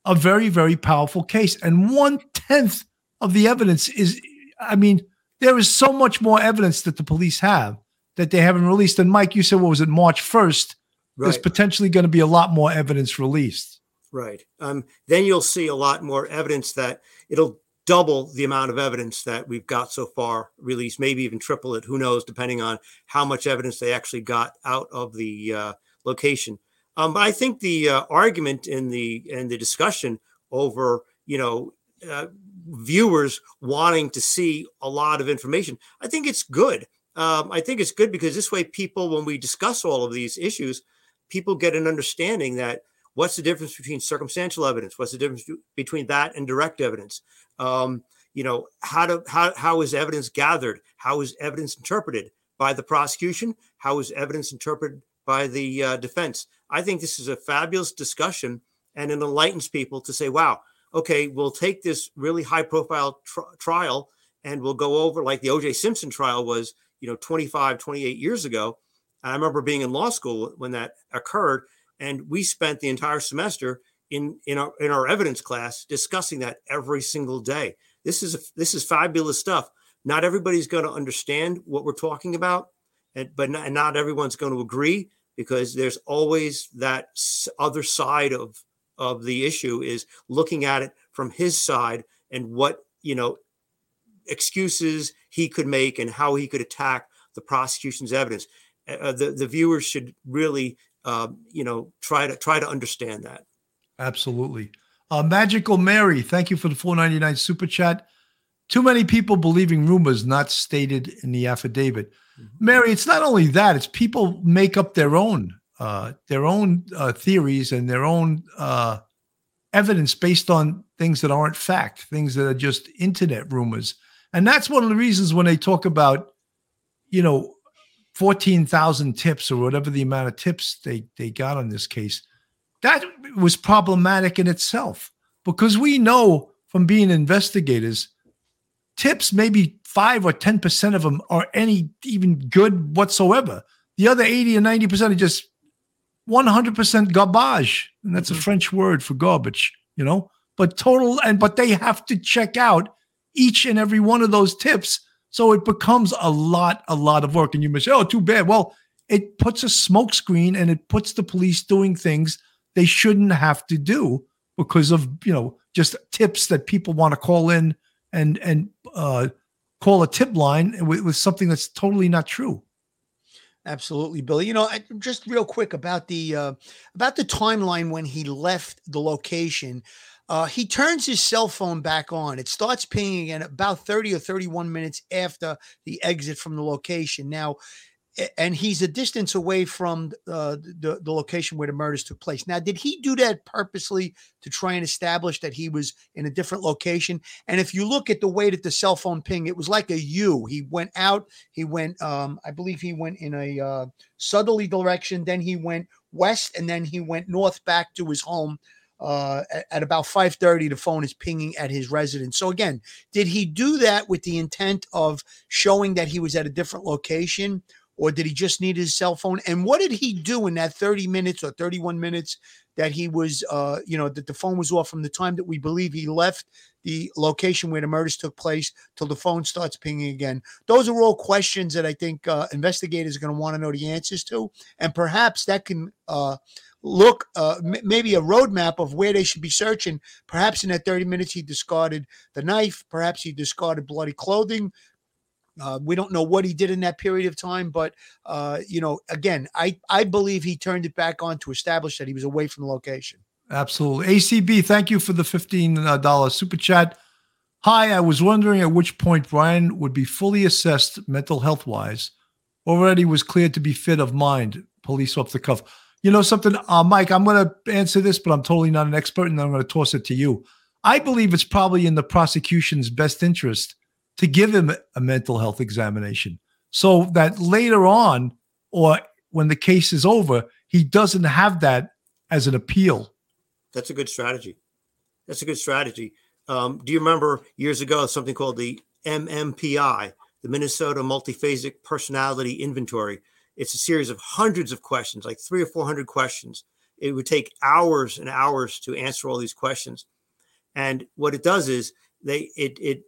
a very, very powerful case. And one tenth of the evidence is, I mean, there is so much more evidence that the police have that they haven't released. And Mike, you said, what was it, March 1st? Right. There's potentially going to be a lot more evidence released. Right. Um, then you'll see a lot more evidence that it'll double the amount of evidence that we've got so far released, maybe even triple it. Who knows, depending on how much evidence they actually got out of the uh, location. Um, but I think the uh, argument in the in the discussion over you know uh, viewers wanting to see a lot of information, I think it's good. Um, I think it's good because this way, people, when we discuss all of these issues, people get an understanding that what's the difference between circumstantial evidence, what's the difference between that and direct evidence. Um, you know, how to how how is evidence gathered? How is evidence interpreted by the prosecution? How is evidence interpreted by the uh, defense. I think this is a fabulous discussion and it enlightens people to say, wow, okay, we'll take this really high profile tr- trial and we'll go over like the OJ Simpson trial was, you know, 25, 28 years ago. And I remember being in law school when that occurred. And we spent the entire semester in, in our in our evidence class discussing that every single day. This is this is fabulous stuff. Not everybody's going to understand what we're talking about, and, but not, not everyone's going to agree because there's always that other side of of the issue is looking at it from his side and what you know excuses he could make and how he could attack the prosecution's evidence. Uh, the, the viewers should really uh, you know try to try to understand that. Absolutely. Uh, Magical Mary, thank you for the 499 super chat. Too many people believing rumors not stated in the affidavit. Mary, it's not only that; it's people make up their own uh, their own uh, theories and their own uh, evidence based on things that aren't fact, things that are just internet rumors. And that's one of the reasons when they talk about, you know, 14,000 tips or whatever the amount of tips they, they got on this case, that was problematic in itself because we know from being investigators, tips, maybe five or 10% of them are any even good whatsoever. The other 80 or 90% are just 100% garbage. And that's a mm-hmm. French word for garbage, you know, but total. And, but they have to check out each and every one of those tips. So it becomes a lot, a lot of work. And you may say, oh, too bad. Well, it puts a smokescreen and it puts the police doing things they shouldn't have to do because of, you know, just tips that people want to call in and, and, uh, call a tip line with, with something that's totally not true. Absolutely, Billy. You know, I, just real quick about the uh, about the timeline when he left the location. Uh, he turns his cell phone back on. It starts pinging again about 30 or 31 minutes after the exit from the location. Now, and he's a distance away from uh, the, the location where the murders took place. Now, did he do that purposely to try and establish that he was in a different location? And if you look at the way that the cell phone ping, it was like a U. He went out, he went, um, I believe he went in a uh, southerly direction, then he went west, and then he went north back to his home. Uh, at, at about 5:30, the phone is pinging at his residence. So again, did he do that with the intent of showing that he was at a different location, or did he just need his cell phone? And what did he do in that 30 minutes or 31 minutes that he was, uh, you know, that the phone was off from the time that we believe he left the location where the murders took place till the phone starts pinging again? Those are all questions that I think uh, investigators are going to want to know the answers to. And perhaps that can, uh, look uh, m- maybe a roadmap of where they should be searching perhaps in that 30 minutes he discarded the knife perhaps he discarded bloody clothing uh, we don't know what he did in that period of time, but uh, you know, again, I I believe he turned it back on to establish that he was away from the location. Absolutely. ACB, thank you for the $15 uh, super chat. Hi, I was wondering at which point Brian would be fully assessed mental health wise. Already was cleared to be fit of mind, police off the cuff. You know something, uh, Mike, I'm going to answer this, but I'm totally not an expert and I'm going to toss it to you. I believe it's probably in the prosecution's best interest to give him a mental health examination so that later on or when the case is over, he doesn't have that as an appeal. That's a good strategy. That's a good strategy. Um, do you remember years ago something called the MMPI, the Minnesota Multiphasic Personality Inventory? It's a series of hundreds of questions, like three or 400 questions. It would take hours and hours to answer all these questions. And what it does is they it it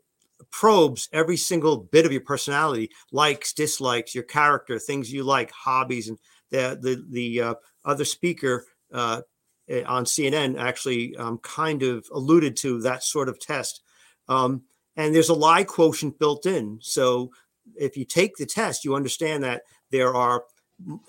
probes every single bit of your personality, likes, dislikes, your character, things you like, hobbies, and the the the uh, other speaker uh, eh, on CNN actually um, kind of alluded to that sort of test. Um, and there's a lie quotient built in, so if you take the test, you understand that there are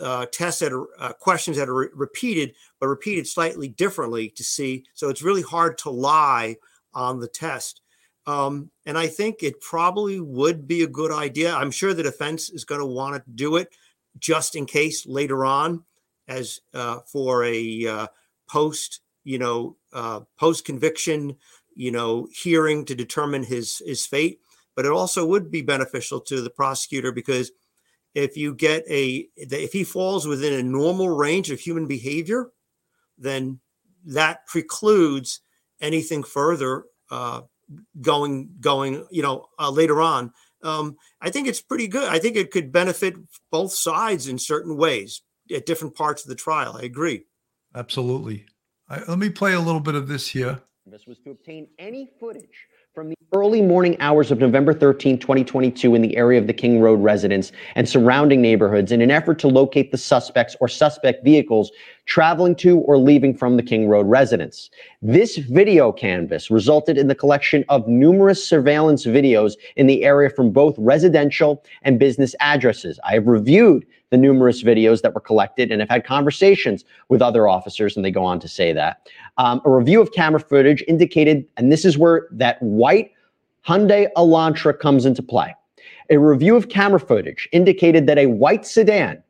uh, tests that are uh, questions that are re- repeated, but repeated slightly differently to see. So it's really hard to lie on the test. Um, and I think it probably would be a good idea. I'm sure the defense is going to want to do it just in case later on, as uh, for a uh, post, you know, uh, post conviction, you know, hearing to determine his his fate. But it also would be beneficial to the prosecutor because if you get a if he falls within a normal range of human behavior, then that precludes anything further uh, going going you know uh, later on um, i think it's pretty good. I think it could benefit both sides in certain ways at different parts of the trial. I agree. Absolutely. I, let me play a little bit of this here. This was to obtain any footage from the early morning hours of November 13, 2022, in the area of the King Road residence and surrounding neighborhoods in an effort to locate the suspects or suspect vehicles traveling to or leaving from the King Road residence. This video canvas resulted in the collection of numerous surveillance videos in the area from both residential and business addresses. I have reviewed the numerous videos that were collected and have had conversations with other officers, and they go on to say that. Um, a review of camera footage indicated, and this is where that white Hyundai Elantra comes into play. A review of camera footage indicated that a white sedan,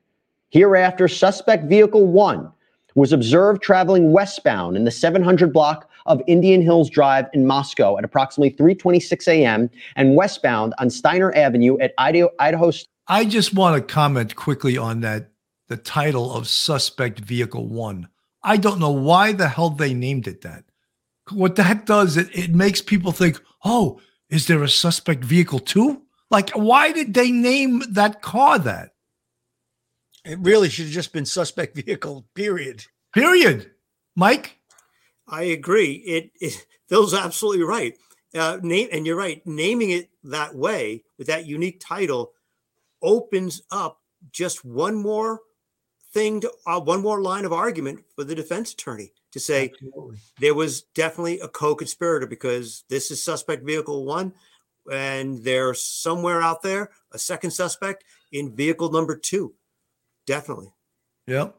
hereafter suspect vehicle one, was observed traveling westbound in the 700 block of Indian Hills Drive in Moscow at approximately 3:26 a.m. and westbound on Styner Avenue at Idaho. Idaho I just want to comment quickly on that the title of suspect vehicle one. I don't know why the hell they named it that. What that does, it, it makes people think, oh, is there a suspect vehicle two? Like, why did they name that car that? It really should have just been suspect vehicle, period. Period. Mike? I agree. It, it Phil's absolutely right. Uh, name and you're right. Naming it that way with that unique title opens up just one more thing to uh, one more line of argument for the defense attorney to say Absolutely. there was definitely a co-conspirator because this is suspect vehicle one and there's somewhere out there a second suspect in vehicle number two definitely Yep.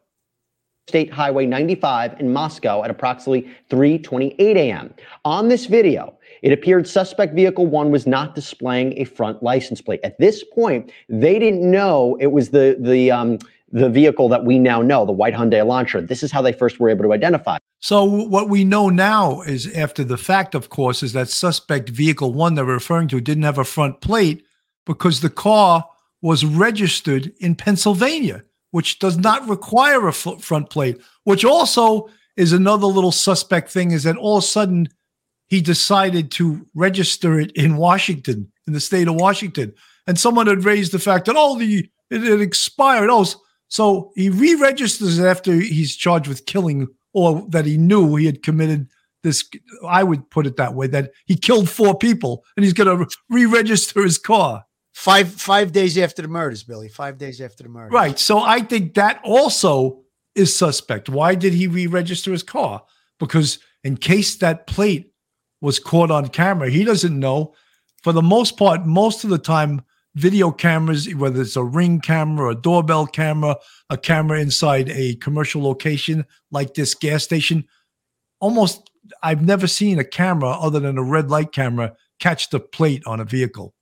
State Highway 95 in Moscow at approximately 3:28 a.m. On this video, it appeared suspect vehicle 1 was not displaying a front license plate. At this point, they didn't know it was the the um, the vehicle that we now know, the white Hyundai Elantra. This is how they first were able to identify. So what we know now is after the fact, of course, is that suspect vehicle one they're referring to didn't have a front plate because the car was registered in Pennsylvania, which does not require a front plate. Which also is another little suspect thing is that all of a sudden he decided to register it in Washington, in the state of Washington, and someone had raised the fact that oh the it, it expired. Oh, so he re-registers it after he's charged with killing or that he knew he had committed this i would put it that way that he killed four people and he's going to re-register his car Five five days after the murders, Billy. Five days after the murders. right so i think that also is suspect why did he re-register his car because in case that plate was caught on camera he doesn't know for the most part most of the time video cameras whether it's a ring camera a doorbell camera a camera inside a commercial location like this gas station almost I've never seen a camera other than a red light camera catch the plate on a vehicle.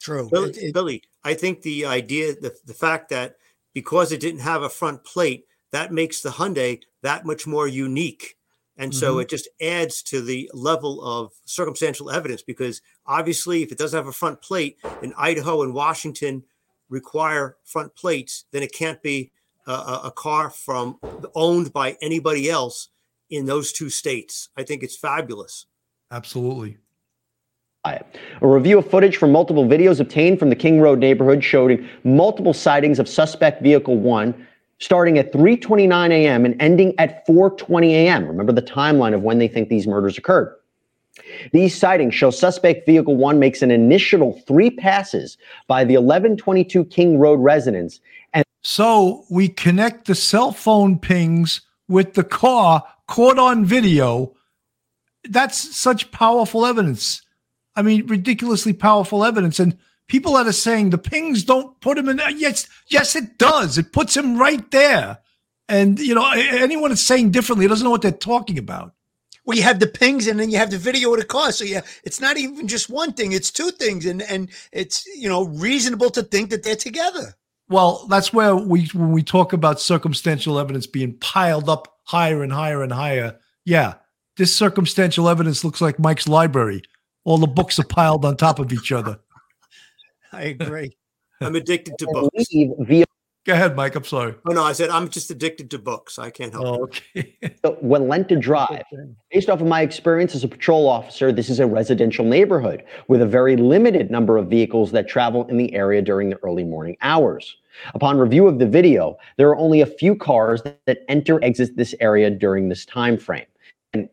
True. Billy, It- it- Billy, I think the idea, the, the fact that because it didn't have a front plate, that makes the Hyundai that much more unique. And so Mm-hmm. it just adds to the level of circumstantial evidence because obviously, if it doesn't have a front plate, and Idaho and Washington require front plates, then it can't be a, a, a car from owned by anybody else in those two states. I think it's fabulous. Absolutely. A review of footage from multiple videos obtained from the King Road neighborhood showed multiple sightings of suspect vehicle one starting at 3:29 a.m. and ending at 4:20 a.m. Remember the timeline of when they think these murders occurred. These sightings show suspect vehicle one makes an initial three passes by the 1122 King Road residence and So we connect the cell phone pings with the car caught on video. That's such powerful evidence. I mean, ridiculously powerful evidence. And people that are saying the pings don't put him in. Yes, yes, it does. It puts him right there. And you know, anyone that's saying differently doesn't know what they're talking about. well, you have the pings and then you have the video of the car. So yeah, it's not even just one thing; it's two things, and and it's you know reasonable to think that they're together. Well, that's where we when we talk about circumstantial evidence being piled up higher and higher and higher. Yeah, this circumstantial evidence looks like Mike's library. All the books are piled on top of each other. I agree. [LAUGHS] I'm addicted to books. via Go ahead, Mike. I'm sorry. Oh no, I said I'm just addicted to books. I can't help it. Oh, okay. [LAUGHS] Walenta Drive. Based off of my experience as a patrol officer, this is a residential neighborhood with a very limited number of vehicles that travel in the area during the early morning hours. Upon review of the video, there are only a few cars that enter exit this area during this time frame. And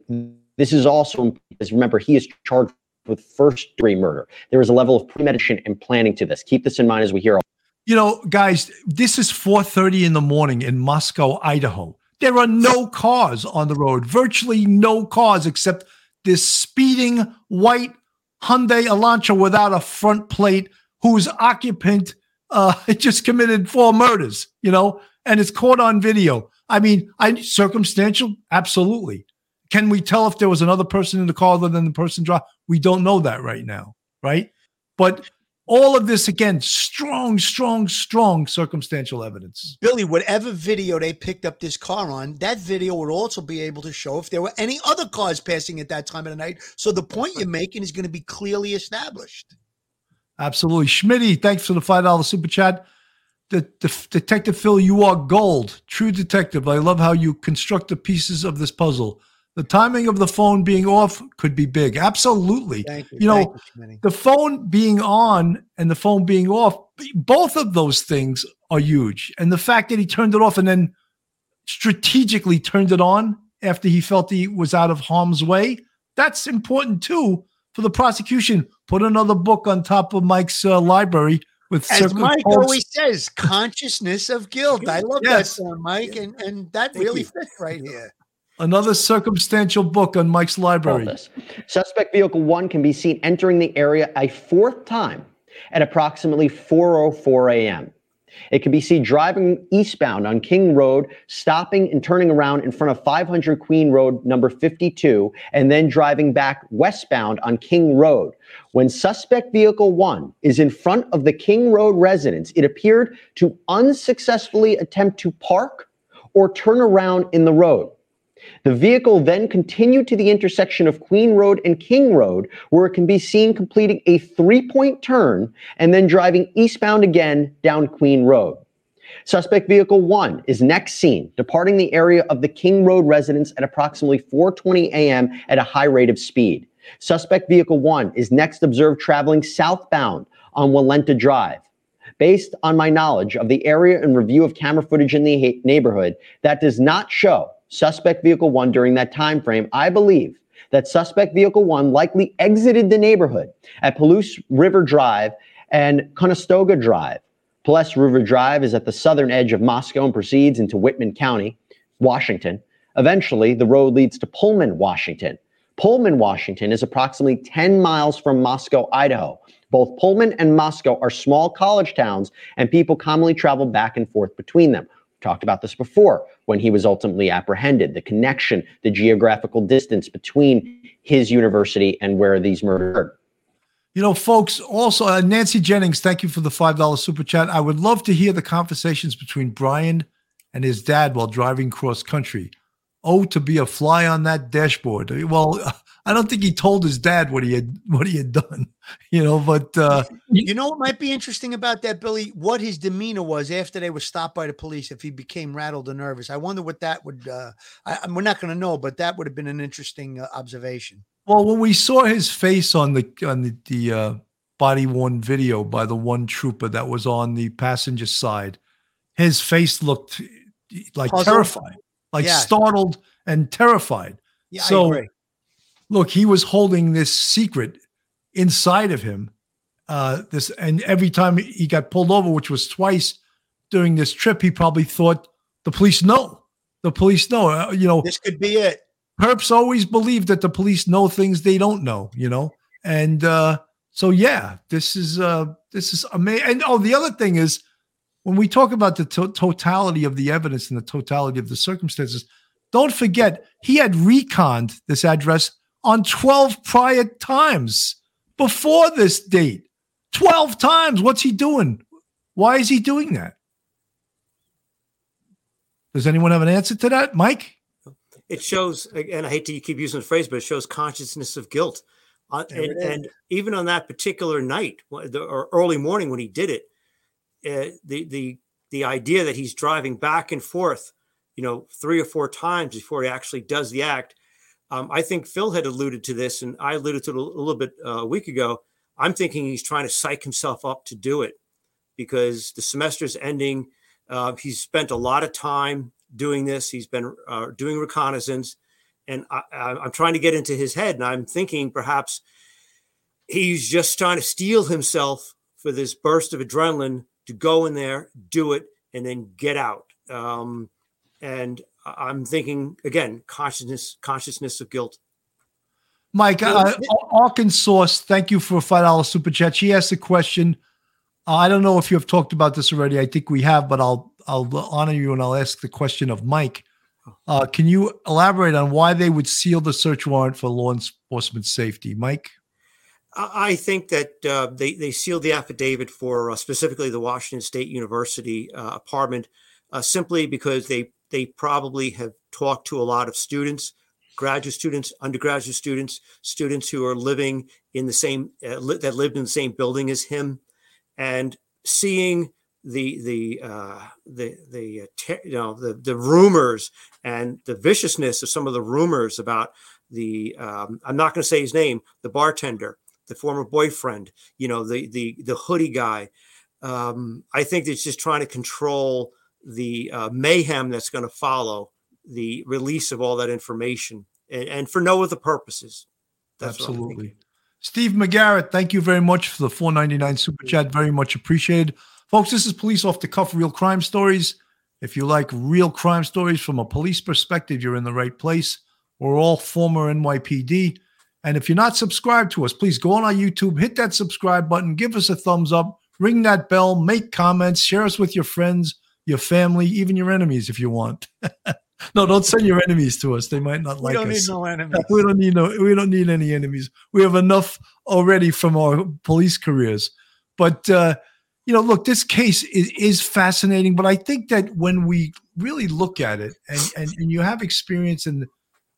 this is also because remember he is charged with first degree murder. There is a level of premeditation and planning to this. Keep this in mind as we hear You know, guys, this is 4:30 in the morning in Moscow, Idaho. There are no cars on the road, virtually no cars except this speeding white Hyundai Elantra without a front plate whose occupant uh, [LAUGHS] just committed four murders, you know, and it's caught on video. I mean, I circumstantial, absolutely. Can we tell if there was another person in the car other than the person driving? We don't know that right now, right? But all of this again, strong, strong, strong circumstantial evidence. Billy, whatever video they picked up this car on, that video would also be able to show if there were any other cars passing at that time of the night. So the point you're making is going to be clearly established. Absolutely. Schmitty, thanks for the $5 super chat. The, the, Detective Phil, you are gold. True detective. I love how you construct the pieces of this puzzle. The timing of the phone being off could be big. Absolutely. Thank you. You know, Thank you, the phone being on and the phone being off, both of those things are huge. And the fact that he turned it off and then strategically turned it on after he felt he was out of harm's way, that's important too for the prosecution. Put another book on top of Mike's uh, library with As Mike codes. always says, consciousness of guilt. I love Yes. that song, Mike, and, and that really fits right here. Another circumstantial book on Mike's library. Suspect vehicle one can be seen entering the area a fourth time at approximately 4:04 a.m. It can be seen driving eastbound on King Road, stopping and turning around in front of 500 Queen Road, number 52, and then driving back westbound on King Road. When suspect vehicle one is in front of the King Road residence, it appeared to unsuccessfully attempt to park or turn around in the road. The vehicle then continued to the intersection of Queen Road and King Road, where it can be seen completing a three point turn and then driving eastbound again down Queen Road. Suspect vehicle one is next seen departing the area of the King Road residence at approximately 4:20 a.m. at a high rate of speed. Suspect vehicle one is next observed traveling southbound on Walenta Drive. Based on my knowledge of the area and review of camera footage in the neighborhood, that does not show suspect vehicle one during that time frame. I believe that suspect vehicle one likely exited the neighborhood at Palouse River Drive and Conestoga Drive. Palouse River Drive is at the southern edge of Moscow and proceeds into Whitman County, Washington. Eventually, the road leads to Pullman, Washington. Pullman, Washington is approximately 10 miles from Moscow, Idaho. Both Pullman and Moscow are small college towns, and people commonly travel back and forth between them. Talked about this before when he was ultimately apprehended the connection, the geographical distance between his university and where these murders occurred. You know, folks, also, uh, Nancy Jennings, thank you for the $5 super chat. I would love to hear the conversations between Brian and his dad while driving cross country. Oh, to be a fly on that dashboard. Well, [LAUGHS] I don't think he told his dad what he had what he had done, [LAUGHS] you know, but uh You know what might be interesting about that, Billy? What his demeanor was after they were stopped by the police. If he became rattled or nervous, I wonder what that would. Uh, I, I- we're not going to know, but that would have been an interesting uh, observation. Well, when we saw his face on the on the, the uh, body worn video by the one trooper that was on the passenger side, his face looked like Puzzled? terrified, like Yeah. startled and terrified. Yeah, I so, agree. Look, he was holding this secret inside of him. Uh, this and every time he got pulled over, which was twice during this trip, he probably thought the police know. The police know. Uh, you know, This could be it. perps always believe that the police know things they don't know, you know? And uh so yeah, this is uh this is amazing. And oh, the other thing is when we talk about the to- totality of the evidence and the totality of the circumstances, don't forget he had reconned this address on 12 prior times before this date. 12 times. What's he doing? Why is he doing that? Does anyone have an answer to that, Mike? it shows and i hate to keep using the phrase but it shows consciousness of guilt uh, and, and even on that particular night or early morning when he did it uh, the the the idea that he's driving back and forth you know three or four times before he actually does the act um, i think phil had alluded to this and i alluded to it a little bit uh, a week ago i'm thinking he's trying to psych himself up to do it because the semester's ending uh, he's spent a lot of time doing this. He's been uh, doing reconnaissance, and I, I'm trying to get into his head. And I'm thinking perhaps he's just trying to steel himself for this burst of adrenaline to go in there, do it, and then get out. Um, and I'm thinking again, consciousness consciousness of guilt. Mike, uh, Arkansas, thank you for a five dollar super chat. She asked a question. Uh, I don't know if you have talked about this already. I think we have, but I'll I'll honor you and I'll ask the question of Mike. Uh, can you elaborate on why they would seal the search warrant for law enforcement safety, Mike? I I think that uh, they they sealed the affidavit for uh, specifically the Washington State University uh, apartment uh, simply because they they probably have talked to a lot of students, graduate students, undergraduate students, students who are living in the same uh, li- that lived in the same building as him, and seeing the the uh, the the uh, you know the the rumors and the viciousness of some of the rumors about the um, I'm not going to say his name, the bartender, the former boyfriend, you know, the the the hoodie guy. Um, I think it's just trying to control the uh, mayhem that's going to follow the release of all that information, and, and for no other purposes. That's. Absolutely. Steve McGarrett, thank you very much for the 499 super chat. Very much appreciated. Folks, this is Police Off the Cuff Real Crime Stories. If you like real crime stories from a police perspective, you're in the right place. We're all former NYPD. And if you're not subscribed to us, please go on our YouTube, hit that subscribe button, give us a thumbs up, ring that bell, make comments, share us with your friends, your family, even your enemies if you want. [LAUGHS] no, don't send your enemies to us. They might not We like don't need us. no [LAUGHS] enemies. We don't need no. We don't need any enemies. We have enough already from our police careers. But uh, you know, look, this case is, is fascinating. But I think that when we really look at it, and, and and you have experience in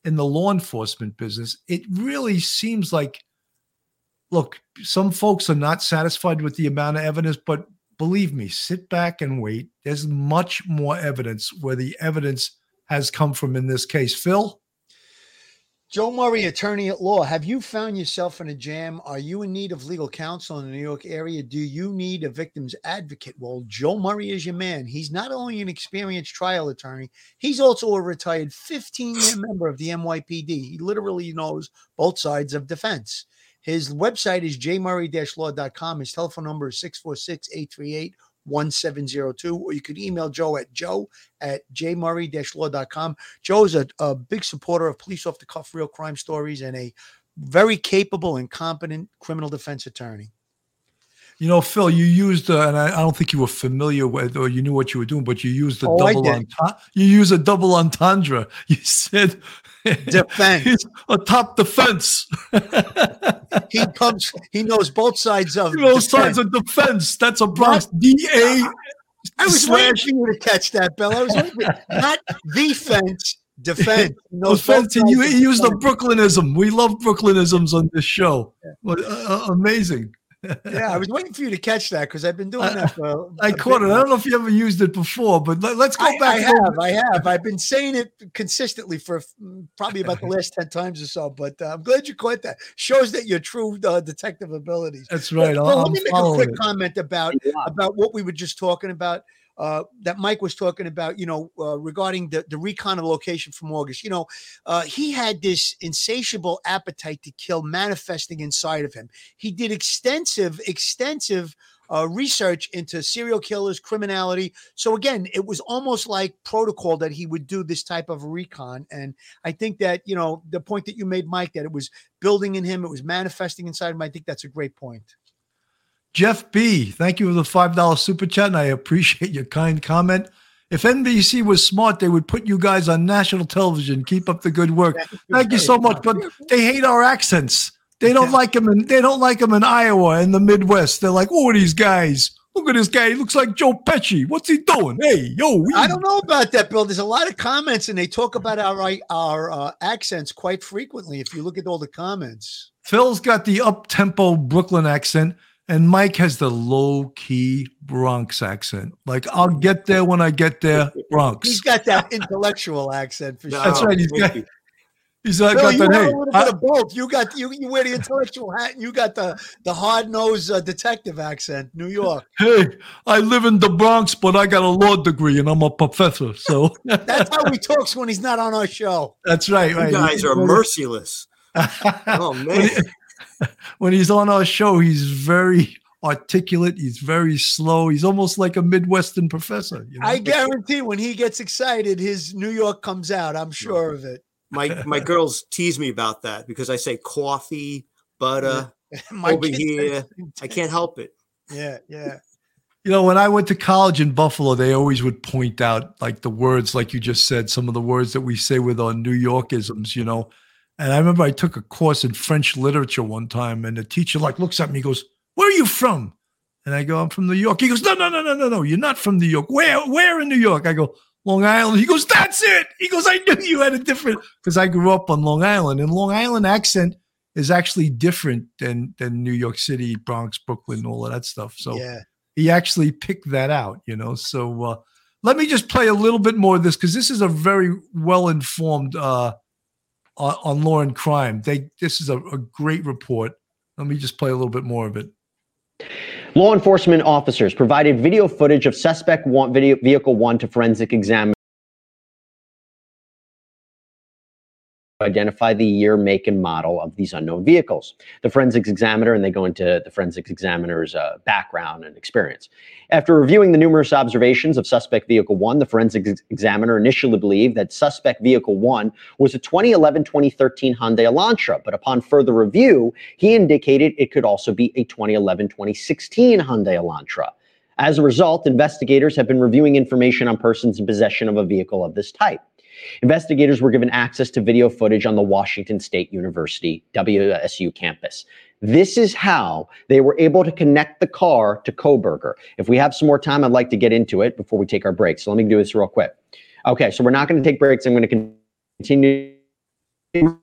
in the law enforcement business, it really seems like, look, some folks are not satisfied with the amount of evidence, but believe me, sit back and wait. There's much more evidence where the evidence has come from in this case. Phil. Joe Murray, attorney at law, have you found yourself in a jam? Are you in need of legal counsel in the New York area? Do you need a victim's advocate? Well, Joe Murray is your man. He's not only an experienced trial attorney, he's also a retired 15 year member of the NYPD. He literally knows both sides of defense. His website is jmurray-law.com. His telephone number is 646 838 1702, or you could email Joe at joe at jmurray-law.com. Joe is a, a big supporter of police off the cuff real crime stories and a very capable and competent criminal defense attorney. You know, Phil, you used, uh, and I, I don't think you were familiar with, or you knew what you were doing, but you used the Oh, double entendre. You use a double entendre. [LAUGHS] You said Defense. a top defense. He comes, he knows both sides of [LAUGHS] you know, defense. sides of defense. That's a Bronx D A. I was waiting for you to catch that, Bill. I was waiting. Not defense, defense. No knows Defense, and you he used the. Brooklynism. We love Brooklynisms on this show. Well, uh, uh, amazing. Yeah, I was waiting for you to catch that because I've been doing I- that for. I caught it. I don't know if you ever used it before, but let, us go I, back. I have, I have. I've been saying it consistently for mm, probably about the [LAUGHS] last ten times or so. But uh, I'm glad you caught that. Shows that your true uh, detective abilities. That's right. But, I'll- let me make a quick it. comment about about what we were just talking about. Uh, that Mike was talking about, you know, uh, regarding the, the recon of location from August. You know, uh, he had this insatiable appetite to kill manifesting inside of him. He did extensive, extensive uh, research into serial killers, criminality. So again, it was almost like protocol that he would do this type of recon. And I think that you know the point that you made, Mike, that it was building in him, it was manifesting inside him. I think that's a great point. Jeff B, thank you for the $5 super chat, and I appreciate your kind comment. If NBC was smart, they would put you guys on national television. Keep up the good work. Thank you so much. But they hate our accents. They don't like them in they don't like them in Iowa and the Midwest. They're like, oh, these guys. Look at this guy. He looks like Joe Pesci. What's he doing? Hey, yo. I don't know about that, Bill. There's a lot of comments, and they talk about our our uh, accents quite frequently. If you look at all the comments, Phil's got the up tempo Brooklyn accent, and Mike has the low key Bronx accent. Like, I'll get there when I get there, Bronx. he's got that intellectual accent for sure. That's right. He's got, he's Bill, got you that. have Hey, a little I- bit of both. You got you you wear the intellectual hat, and you got the the hard nosed uh, detective accent, New York. hey, I live in the Bronx, but I got a law degree and I'm a professor. So That's how he talks when he's not on our show. that's right. You right. guys are merciless. [LAUGHS] Oh man. He- [LAUGHS] when he's on our show, he's very articulate. He's very slow. He's almost like a Midwestern professor. You know? I guarantee when he gets excited, his New York comes out. I'm sure of it. My [LAUGHS] my girls tease me about that because I say coffee, butter [LAUGHS] My over here. I can't help it. Yeah, yeah. You know, when I went to college in Buffalo, they always would point out like the words, like you just said, some of the words that we say with our New Yorkisms, you know. And I remember I took a course in French literature one time, and the teacher like looks at me, and goes, Where are you from? And I go, I'm from New York. He goes, No, no, no, no, no, no. You're not from New York. Where? Where in New York? I go, Long Island. He goes, That's it. He goes, I knew you had a different because I grew up on Long Island, and Long Island accent is actually different than than New York City, Bronx, Brooklyn, all of that stuff. So yeah. he actually picked that out, you know. So uh, let me just play a little bit more of this because this is a very well informed uh, on, on law and crime. They this is a, a great report. Let me just play a little bit more of it. Law enforcement officers provided video footage of suspect video, vehicle one to forensic examiner. Identify the year, make, and model of these unknown vehicles. The forensics examiner, and they go into the forensics examiner's uh, background and experience. After reviewing the numerous observations of suspect vehicle one, the forensics examiner initially believed that suspect vehicle one was a 2011 2013 Hyundai Elantra, but upon further review, he indicated it could also be a 2011 2016 Hyundai Elantra. As a result, investigators have been reviewing information on persons in possession of a vehicle of this type. Investigators were given access to video footage on the Washington State University WSU campus. This is how they were able to connect the car to Kohberger. If we have some more time, I'd like to get into it before we take our break. So let me do this real quick. Okay, so we're not going to take breaks. I'm going to continue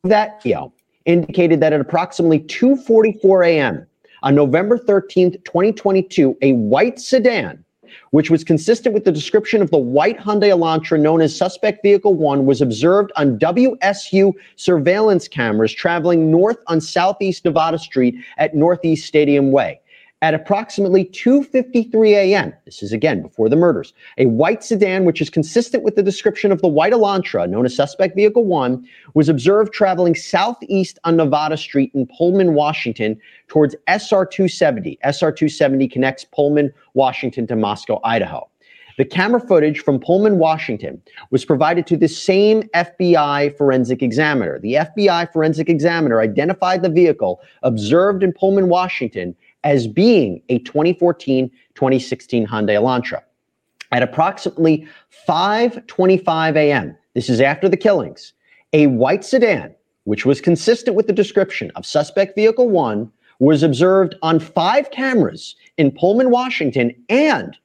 that video indicated that at approximately 2:44 a.m. on November 13th, 2022, a white sedan which was consistent with the description of the white Hyundai Elantra known as suspect vehicle 1 was observed on WSU surveillance cameras traveling north on Southeast Nevada Street at Northeast Stadium Way. At approximately 2:53 a.m., this is again before the murders, a white sedan which is consistent with the description of the white Elantra known as suspect vehicle 1 was observed traveling southeast on Nevada Street in Pullman, Washington towards SR 270. SR 270 connects Pullman, Washington to Moscow, Idaho. The camera footage from Pullman, Washington was provided to the same FBI forensic examiner. The FBI forensic examiner identified the vehicle observed in Pullman, Washington as being a 2014 2016 Hyundai Elantra. At approximately 5:25 a.m., this is after the killings, a white sedan, which was consistent with the description of suspect vehicle 1, was observed on five cameras in Pullman, Washington and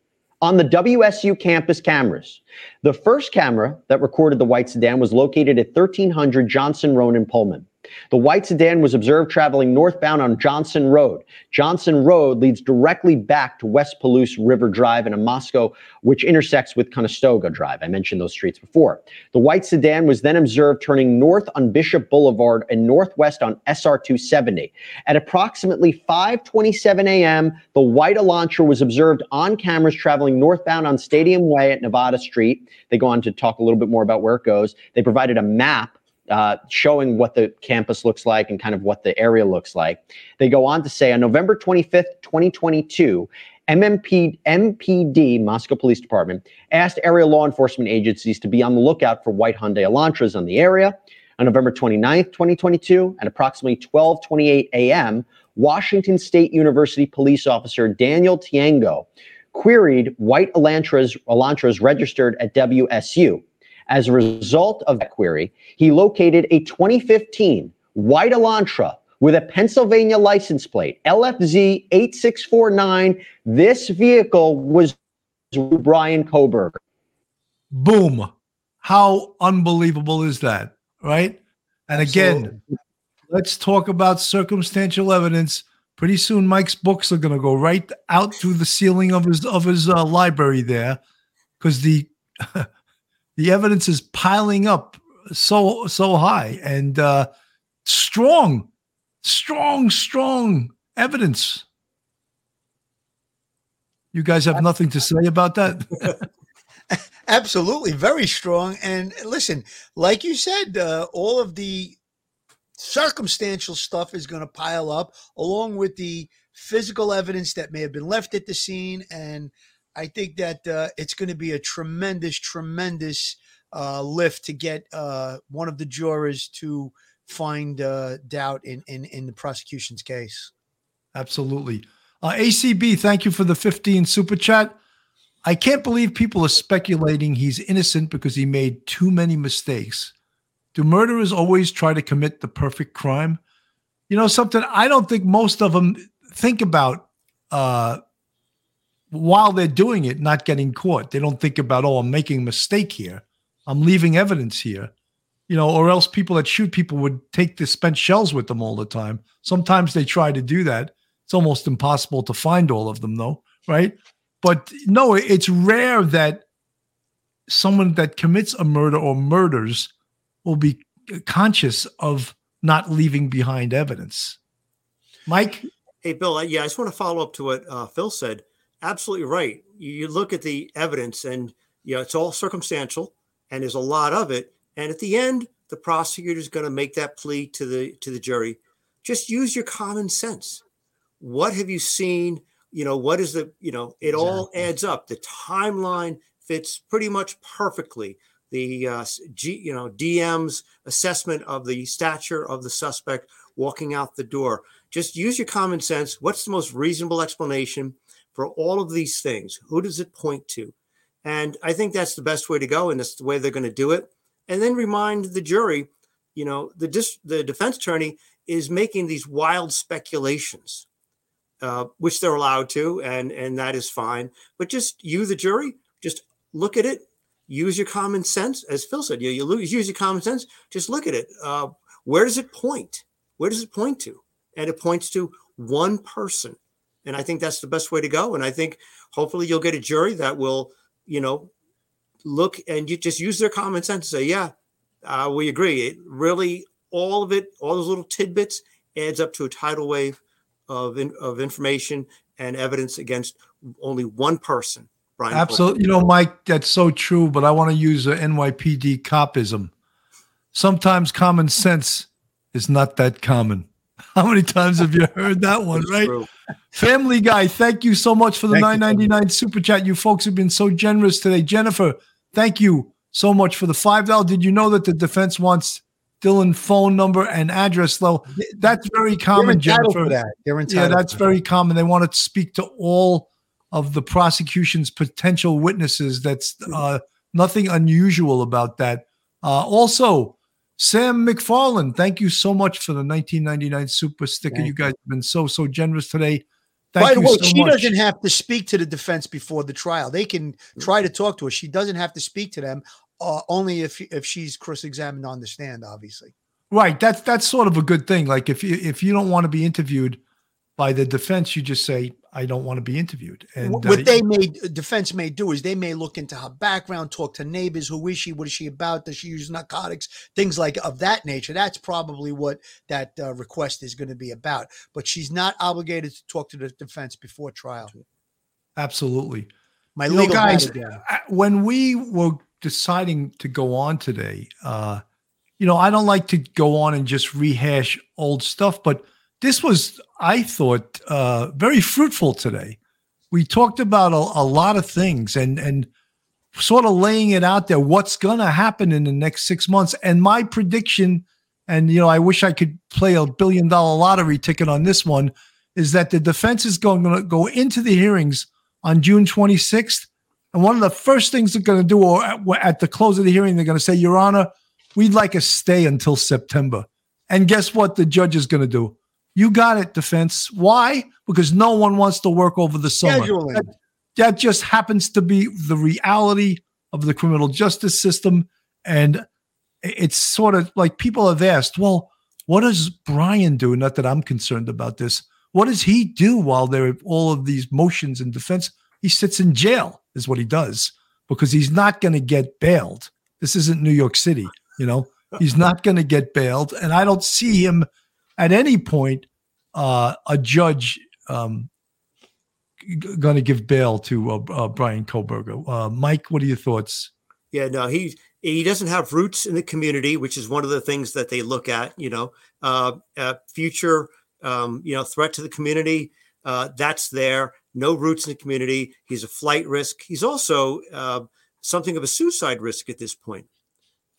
on the WSU campus cameras. The first camera that recorded the white sedan was located at 1300 Johnson Road in Pullman. The white sedan was observed traveling northbound on Johnson Road. Johnson Road leads directly back to West Palouse River Drive in Moscow, which intersects with Conestoga Drive. I mentioned those streets before. The white sedan was then observed turning north on Bishop Boulevard and northwest on SR 270. At approximately 5:27 a.m., the white Elantra was observed on cameras traveling northbound on Stadium Way at Nevada Street. They go on to talk a little bit more about where it goes. They provided a map uh, showing what the campus looks like and kind of what the area looks like. They go on to say on November 25th, 2022, MMP, MPD, Moscow Police Department, asked area law enforcement agencies to be on the lookout for white Hyundai Elantras on the area. On November 29th, 2022, at approximately 12:28 a.m., Washington State University police officer Daniel Tiengo queried white Elantras, Elantras registered at WSU. As a result of that query, he located a 2015 white Elantra with a Pennsylvania license plate, LFZ 8649. This vehicle was Brian Kohberger. Boom. How unbelievable is that? Right. And again, let's talk about circumstantial evidence. Pretty soon, Mike's books are going to go right out through the ceiling of his of his uh, library there, because the [LAUGHS] the evidence is piling up so so high and uh, strong, strong, strong evidence. You guys have nothing to say about that? [LAUGHS] Absolutely, very strong. And listen, like you said, uh, all of the circumstantial stuff is going to pile up along with the physical evidence that may have been left at the scene. And I think that uh, it's going to be a tremendous, tremendous uh, lift to get uh, one of the jurors to find uh, doubt in, in in the prosecution's case. Absolutely. Uh, ACB, thank you for the 15 super chat. I can't believe people are speculating he's innocent because he made too many mistakes. Do murderers always try to commit the perfect crime? You know, something I don't think most of them think about uh, while they're doing it, not getting caught. They don't think about, oh, I'm making a mistake here. I'm leaving evidence here. You know, or else people that shoot people would take the spent shells with them all the time. Sometimes they try to do that. It's almost impossible to find all of them, though, right? But no, it's rare that someone that commits a murder or murders will be conscious of not leaving behind evidence. Mike? Hey, Bill, yeah, I just want to follow up to what uh, Phil said. Absolutely right. You, look at the evidence and, you know, it's all circumstantial and there's a lot of it. And at the end, the prosecutor is going to make that plea to the to the jury. Just use your common sense. What have you seen? You know, what is the, you know, it all adds up. The timeline fits pretty much perfectly. The uh, G, you know, DM's assessment of the stature of the suspect walking out the door. Just use your common sense. What's the most reasonable explanation for all of these things? Who does it point to? And I think that's the best way to go, and that's the way they're going to do it. And then remind the jury, you know, the dis- the defense attorney is making these wild speculations, uh, which they're allowed to, and and that is fine. But just you, the jury, just look at it, use your common sense, as Phil said. You you use your common sense. Just look at it. Uh, where does it point? Where does it point to? And it points to one person. And I think that's the best way to go. And I think hopefully you'll get a jury that will, you know, look and you just use their common sense and say, yeah, uh, we agree. It really, all of it, all those little tidbits adds up to a tidal wave of, in, of information and evidence against only one person. Brian. Absolutely. You know, Mike, that's so true, but I want to use a NYPD copism. Sometimes common sense is not that common. [LAUGHS] How many times have you heard that [LAUGHS] one, right? true. Family Guy, thank you so much for the Thank you, 999 super chat. You folks have been so generous today. Jennifer, thank you so much for the $5. Did you know that the defense wants Dylan phone number and address though? That's very common, Jennifer. for that. Yeah, that's very common. They want to speak to all of the prosecution's potential witnesses. That's uh, nothing unusual about that. Uh, also, Sam McFarland, thank you so much for the 1999 super sticker. Thank you guys have been so so generous today. Thank By the way, so she much. doesn't have to speak to the defense before the trial. They can try to talk to her. She doesn't have to speak to them. Uh, only if if she's cross-examined on the stand, obviously. Right. That's that's sort of a good thing. Like if you if you don't want to be interviewed by the defense, you just say, I don't want to be interviewed. And Wh- uh, what they may defense may do is they may look into her background, talk to neighbors. Who is she? What is she about? Does she use narcotics? Things like of that nature. That's probably what that uh, request is going to be about. But she's not obligated to talk to the defense before trial. absolutely. My You legal guys. When we were deciding to go on today, uh, you know, I don't like to go on and just rehash old stuff, but this was, I thought, uh, very fruitful today. We talked about a, a lot of things and and sort of laying it out there. What's going to happen in the next six months? And my prediction, and you know, I wish I could play a billion dollar lottery ticket on this one, is that the defense is going to go into the hearings on June 26th. And one of the first things they're going to do, or at, at the close of the hearing, they're going to say, Your Honor, we'd like a stay until September. And guess what the judge is going to do? You got it, defense. Why? Because no one wants to work over the summer. That, that just happens to be the reality of the criminal justice system. And it's sort of like people have asked, well, what does Brian do? Not that I'm concerned about this. What does he do while there are all of these motions in defense? He sits in jail, is what he does, because he's not going to get bailed. This isn't New York City, you know. He's not going to get bailed, and I don't see him at any point uh, a judge um, going to give bail to uh, uh, Brian Kohberger. Uh, Mike, what are your thoughts? Yeah, no, he he doesn't have roots in the community, which is one of the things that they look at. You know, uh, future, um, you know, threat to the community. that's there. No roots in the community. He's a flight risk. He's also something of a suicide risk at this point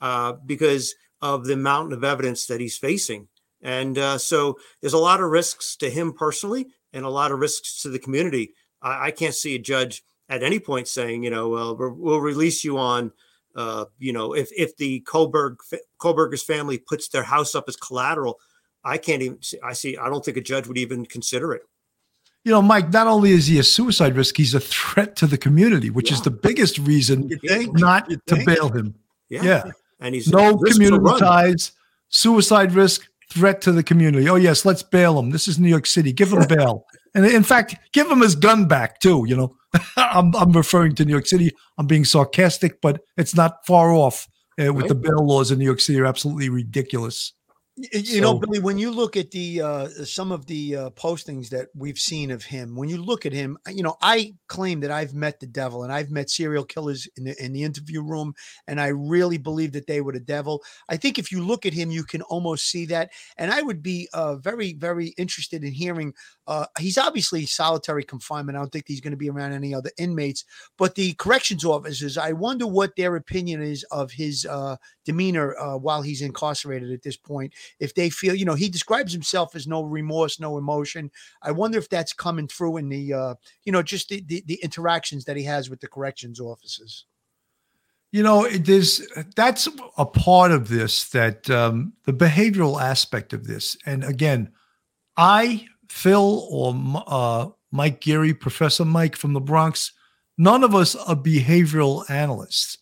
uh, because of the mountain of evidence that he's facing. And uh, so there's a lot of risks to him personally and a lot of risks to the community. I, I can't see a judge at any point saying, you know, well, release you on, uh, you know, if if the Kohlberg Kohberger's family puts their house up as collateral, I can't even. See, I see. I don't think a judge would even consider it. You know, Mike. Not only is he a suicide risk, he's a threat to the community, which Yeah. is the biggest reason not to bail him. Yeah, Yeah. and he's No community ties, suicide risk, threat to the community. Oh yes, let's bail him. This is New York City. Give him bail, [LAUGHS] and in fact, give him his gun back too. You know, [LAUGHS] I'm I'm referring to New York City. I'm being sarcastic, but it's not far off. Uh, with Right. the bail laws in New York City are absolutely ridiculous. You know, So- Billy, when you look at the uh, some of the uh, postings that we've seen of him, when you look at him, you know, I claim that I've met the devil and I've met serial killers in the in the interview room, and I really believe that they were the devil. I think if you look at him, you can almost see that, and I would be uh, very, very interested in hearing. Uh, he's obviously solitary confinement. I don't think he's going to be around any other inmates, but the corrections officers, I wonder what their opinion is of his uh, demeanor uh, while he's incarcerated at this point if they feel you know he describes himself as no remorse no emotion i wonder if that's coming through in the uh you know just the the, the interactions that he has with the corrections officers You know, it is that's a part of this that um, the behavioral aspect of this. And again, I, Phil, or uh, Mike Geary, Professor Mike from the Bronx, none of us are behavioral analysts.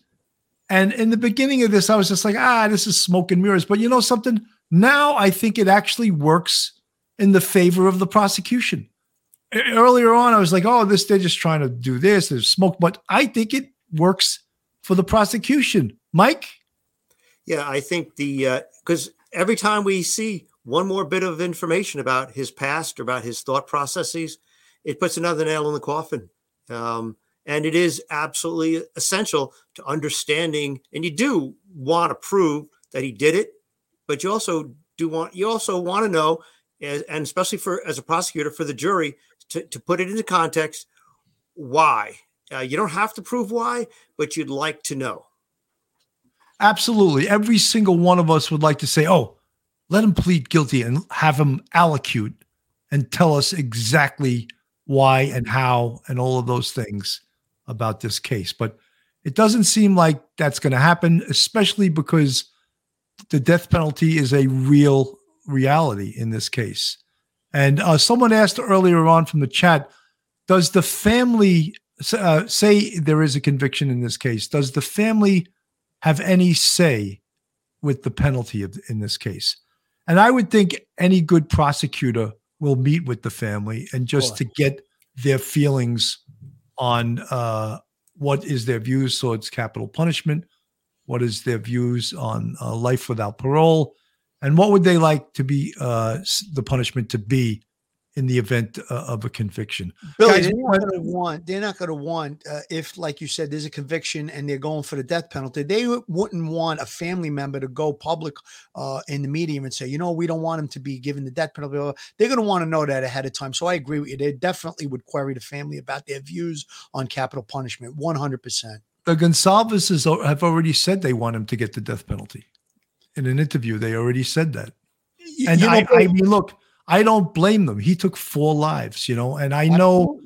And in the beginning of this, I was just like, ah, this is smoke and mirrors. But you know something? Now I think it actually works in the favor of the prosecution. Earlier on, I was like, oh, this, they're just trying to do this, there's smoke. But I think it works for the prosecution. Mike? Yeah, I think the because every time we see one more bit of information about his past or about his thought processes, it puts another nail in the coffin. Um, and it is absolutely essential to understanding. And you do want to prove that he did it, but you also do want you also want to know, and especially for as a prosecutor for the jury to, to put it into context, why. Uh, you don't have to prove why, but you'd like to know. Absolutely. Every single one of us would like to say, oh, let him plead guilty and have him allocute and tell us exactly why and how and all of those things about this case. But it doesn't seem like that's going to happen, especially because the death penalty is a real reality in this case. And uh, someone asked earlier on from the chat, does the family uh, say there is a conviction in this case? Does the family have any say with the penalty of, in this case? And I would think any good prosecutor will meet with the family and just to get their feelings on uh, what is their views towards capital punishment, what is their views on uh, life without parole, and what would they like to be uh, the punishment to be in the event uh, of a conviction. Billy, Guys, they're not going to want. They're not going to want uh, if, like you said, there's a conviction and they're going for the death penalty. They wouldn't want a family member to go public uh, in the media and say, you know, we don't want him to be given the death penalty. They're going to want to know that ahead of time. So I agree with you. They definitely would query the family about their views on capital punishment. One hundred percent. the Goncalveses have already said they want him to get the death penalty. In an interview, they already said that. And you know, I, I mean, look, I don't blame them. He took four lives, you know, and I know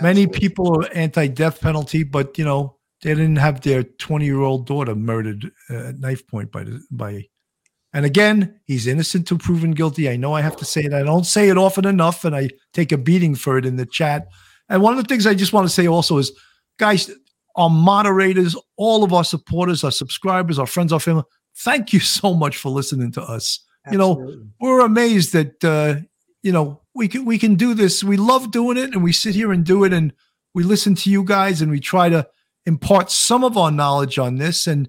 many Absolutely. people are anti-death penalty, but you know, they didn't have their 20-year-old daughter murdered uh, at knife point by the by. And again, he's innocent to proven guilty. I know I have to say it. I don't say it often enough, and I take a beating for it in the chat. And one of the things I just want to say also is, guys, our moderators, all of our supporters, our subscribers, our friends, our family, thank you so much for listening to us. You know, we're amazed that uh, you know we can we can do this. We love doing it, and we sit here and do it, and we listen to you guys, and we try to impart some of our knowledge on this, and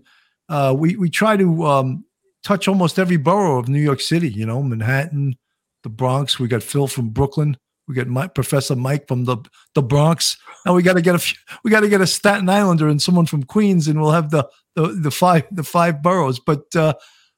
uh, we we try to um, touch almost every borough of New York City. You know, Manhattan, the Bronx. We got Phil from Brooklyn. We got Mike, Professor Mike from the the Bronx. Now we got to get a few, we got to get a Staten Islander and someone from Queens, and we'll have the the, the five the five boroughs. But uh,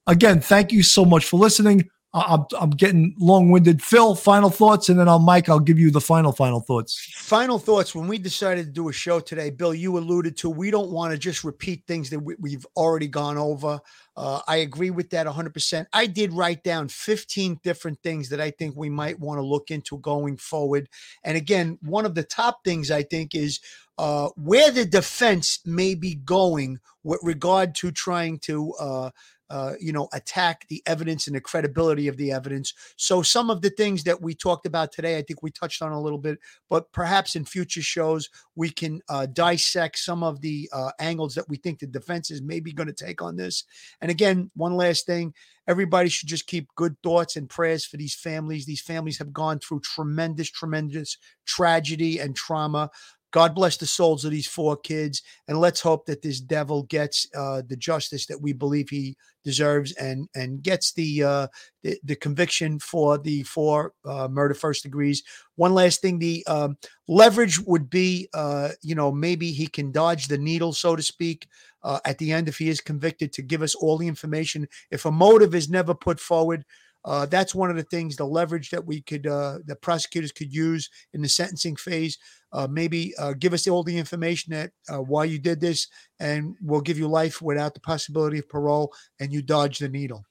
again, thank you so much for listening. I'm, I'm getting long winded. Phil, final thoughts, and then I'll Mike. I'll give you the final final thoughts. Final thoughts. When we decided to do a show today, Bill, you alluded to we don't want to just repeat things that we, we've already gone over. Uh, I agree with that 100%. I did write down 15 different things that I think we might want to look into going forward. And again, one of the top things I think is uh, where the defense may be going with regard to trying to uh, uh, you know, attack the evidence and the credibility of the evidence. So some of the things that we talked about today, I think we touched on a little bit, but perhaps in future shows we can uh, dissect some of the uh, angles that we think the defense is maybe going to take on this. And again, one last thing: everybody should just keep good thoughts and prayers for these families. These families have gone through tremendous, tremendous tragedy and trauma. God bless the souls of these four kids, and let's hope that this devil gets uh, the justice that we believe he deserves, and and gets the uh, the, the conviction for the four uh, murder first degrees. One last thing: the um, leverage would be, uh, you know, maybe he can dodge the needle, so to speak, uh, at the end if he is convicted, to give us all the information. If a motive is never put forward. Uh, that's one of the things, the leverage that we could, uh, the prosecutors could use in the sentencing phase. Uh, maybe uh, give us all the information that uh, why you did this, and we'll give you life without the possibility of parole, and you dodge the needle.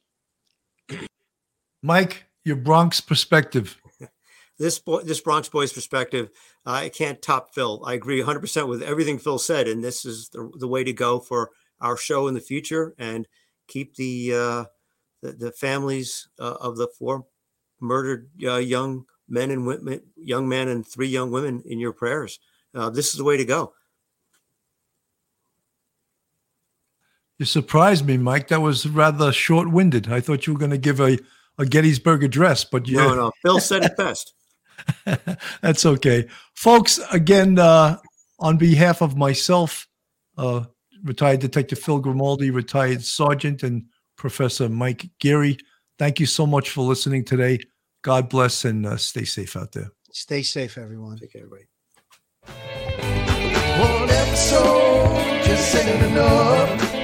Mike, your Bronx perspective. [LAUGHS] this boy, this Bronx boy's perspective, uh, I can't top Phil. I agree 100% with everything Phil said, and this is the, the way to go for our show in the future and keep the uh, the, the families uh, of the four murdered uh, young men and women, young men and three young women in your prayers. Uh, this is the way to go. You surprised me, Mike. That was rather short winded. I thought you were going to give a, a Gettysburg address, but you. No, no. Phil said it best. [LAUGHS] That's okay. Folks, again, uh, on behalf of myself, uh, retired Detective Phil Grimaldi, retired Sergeant, and Professor Mike Geary, thank you so much for listening today. God bless and uh, stay safe out there. Stay safe, everyone. Take care, everybody. One episode just ain't enough.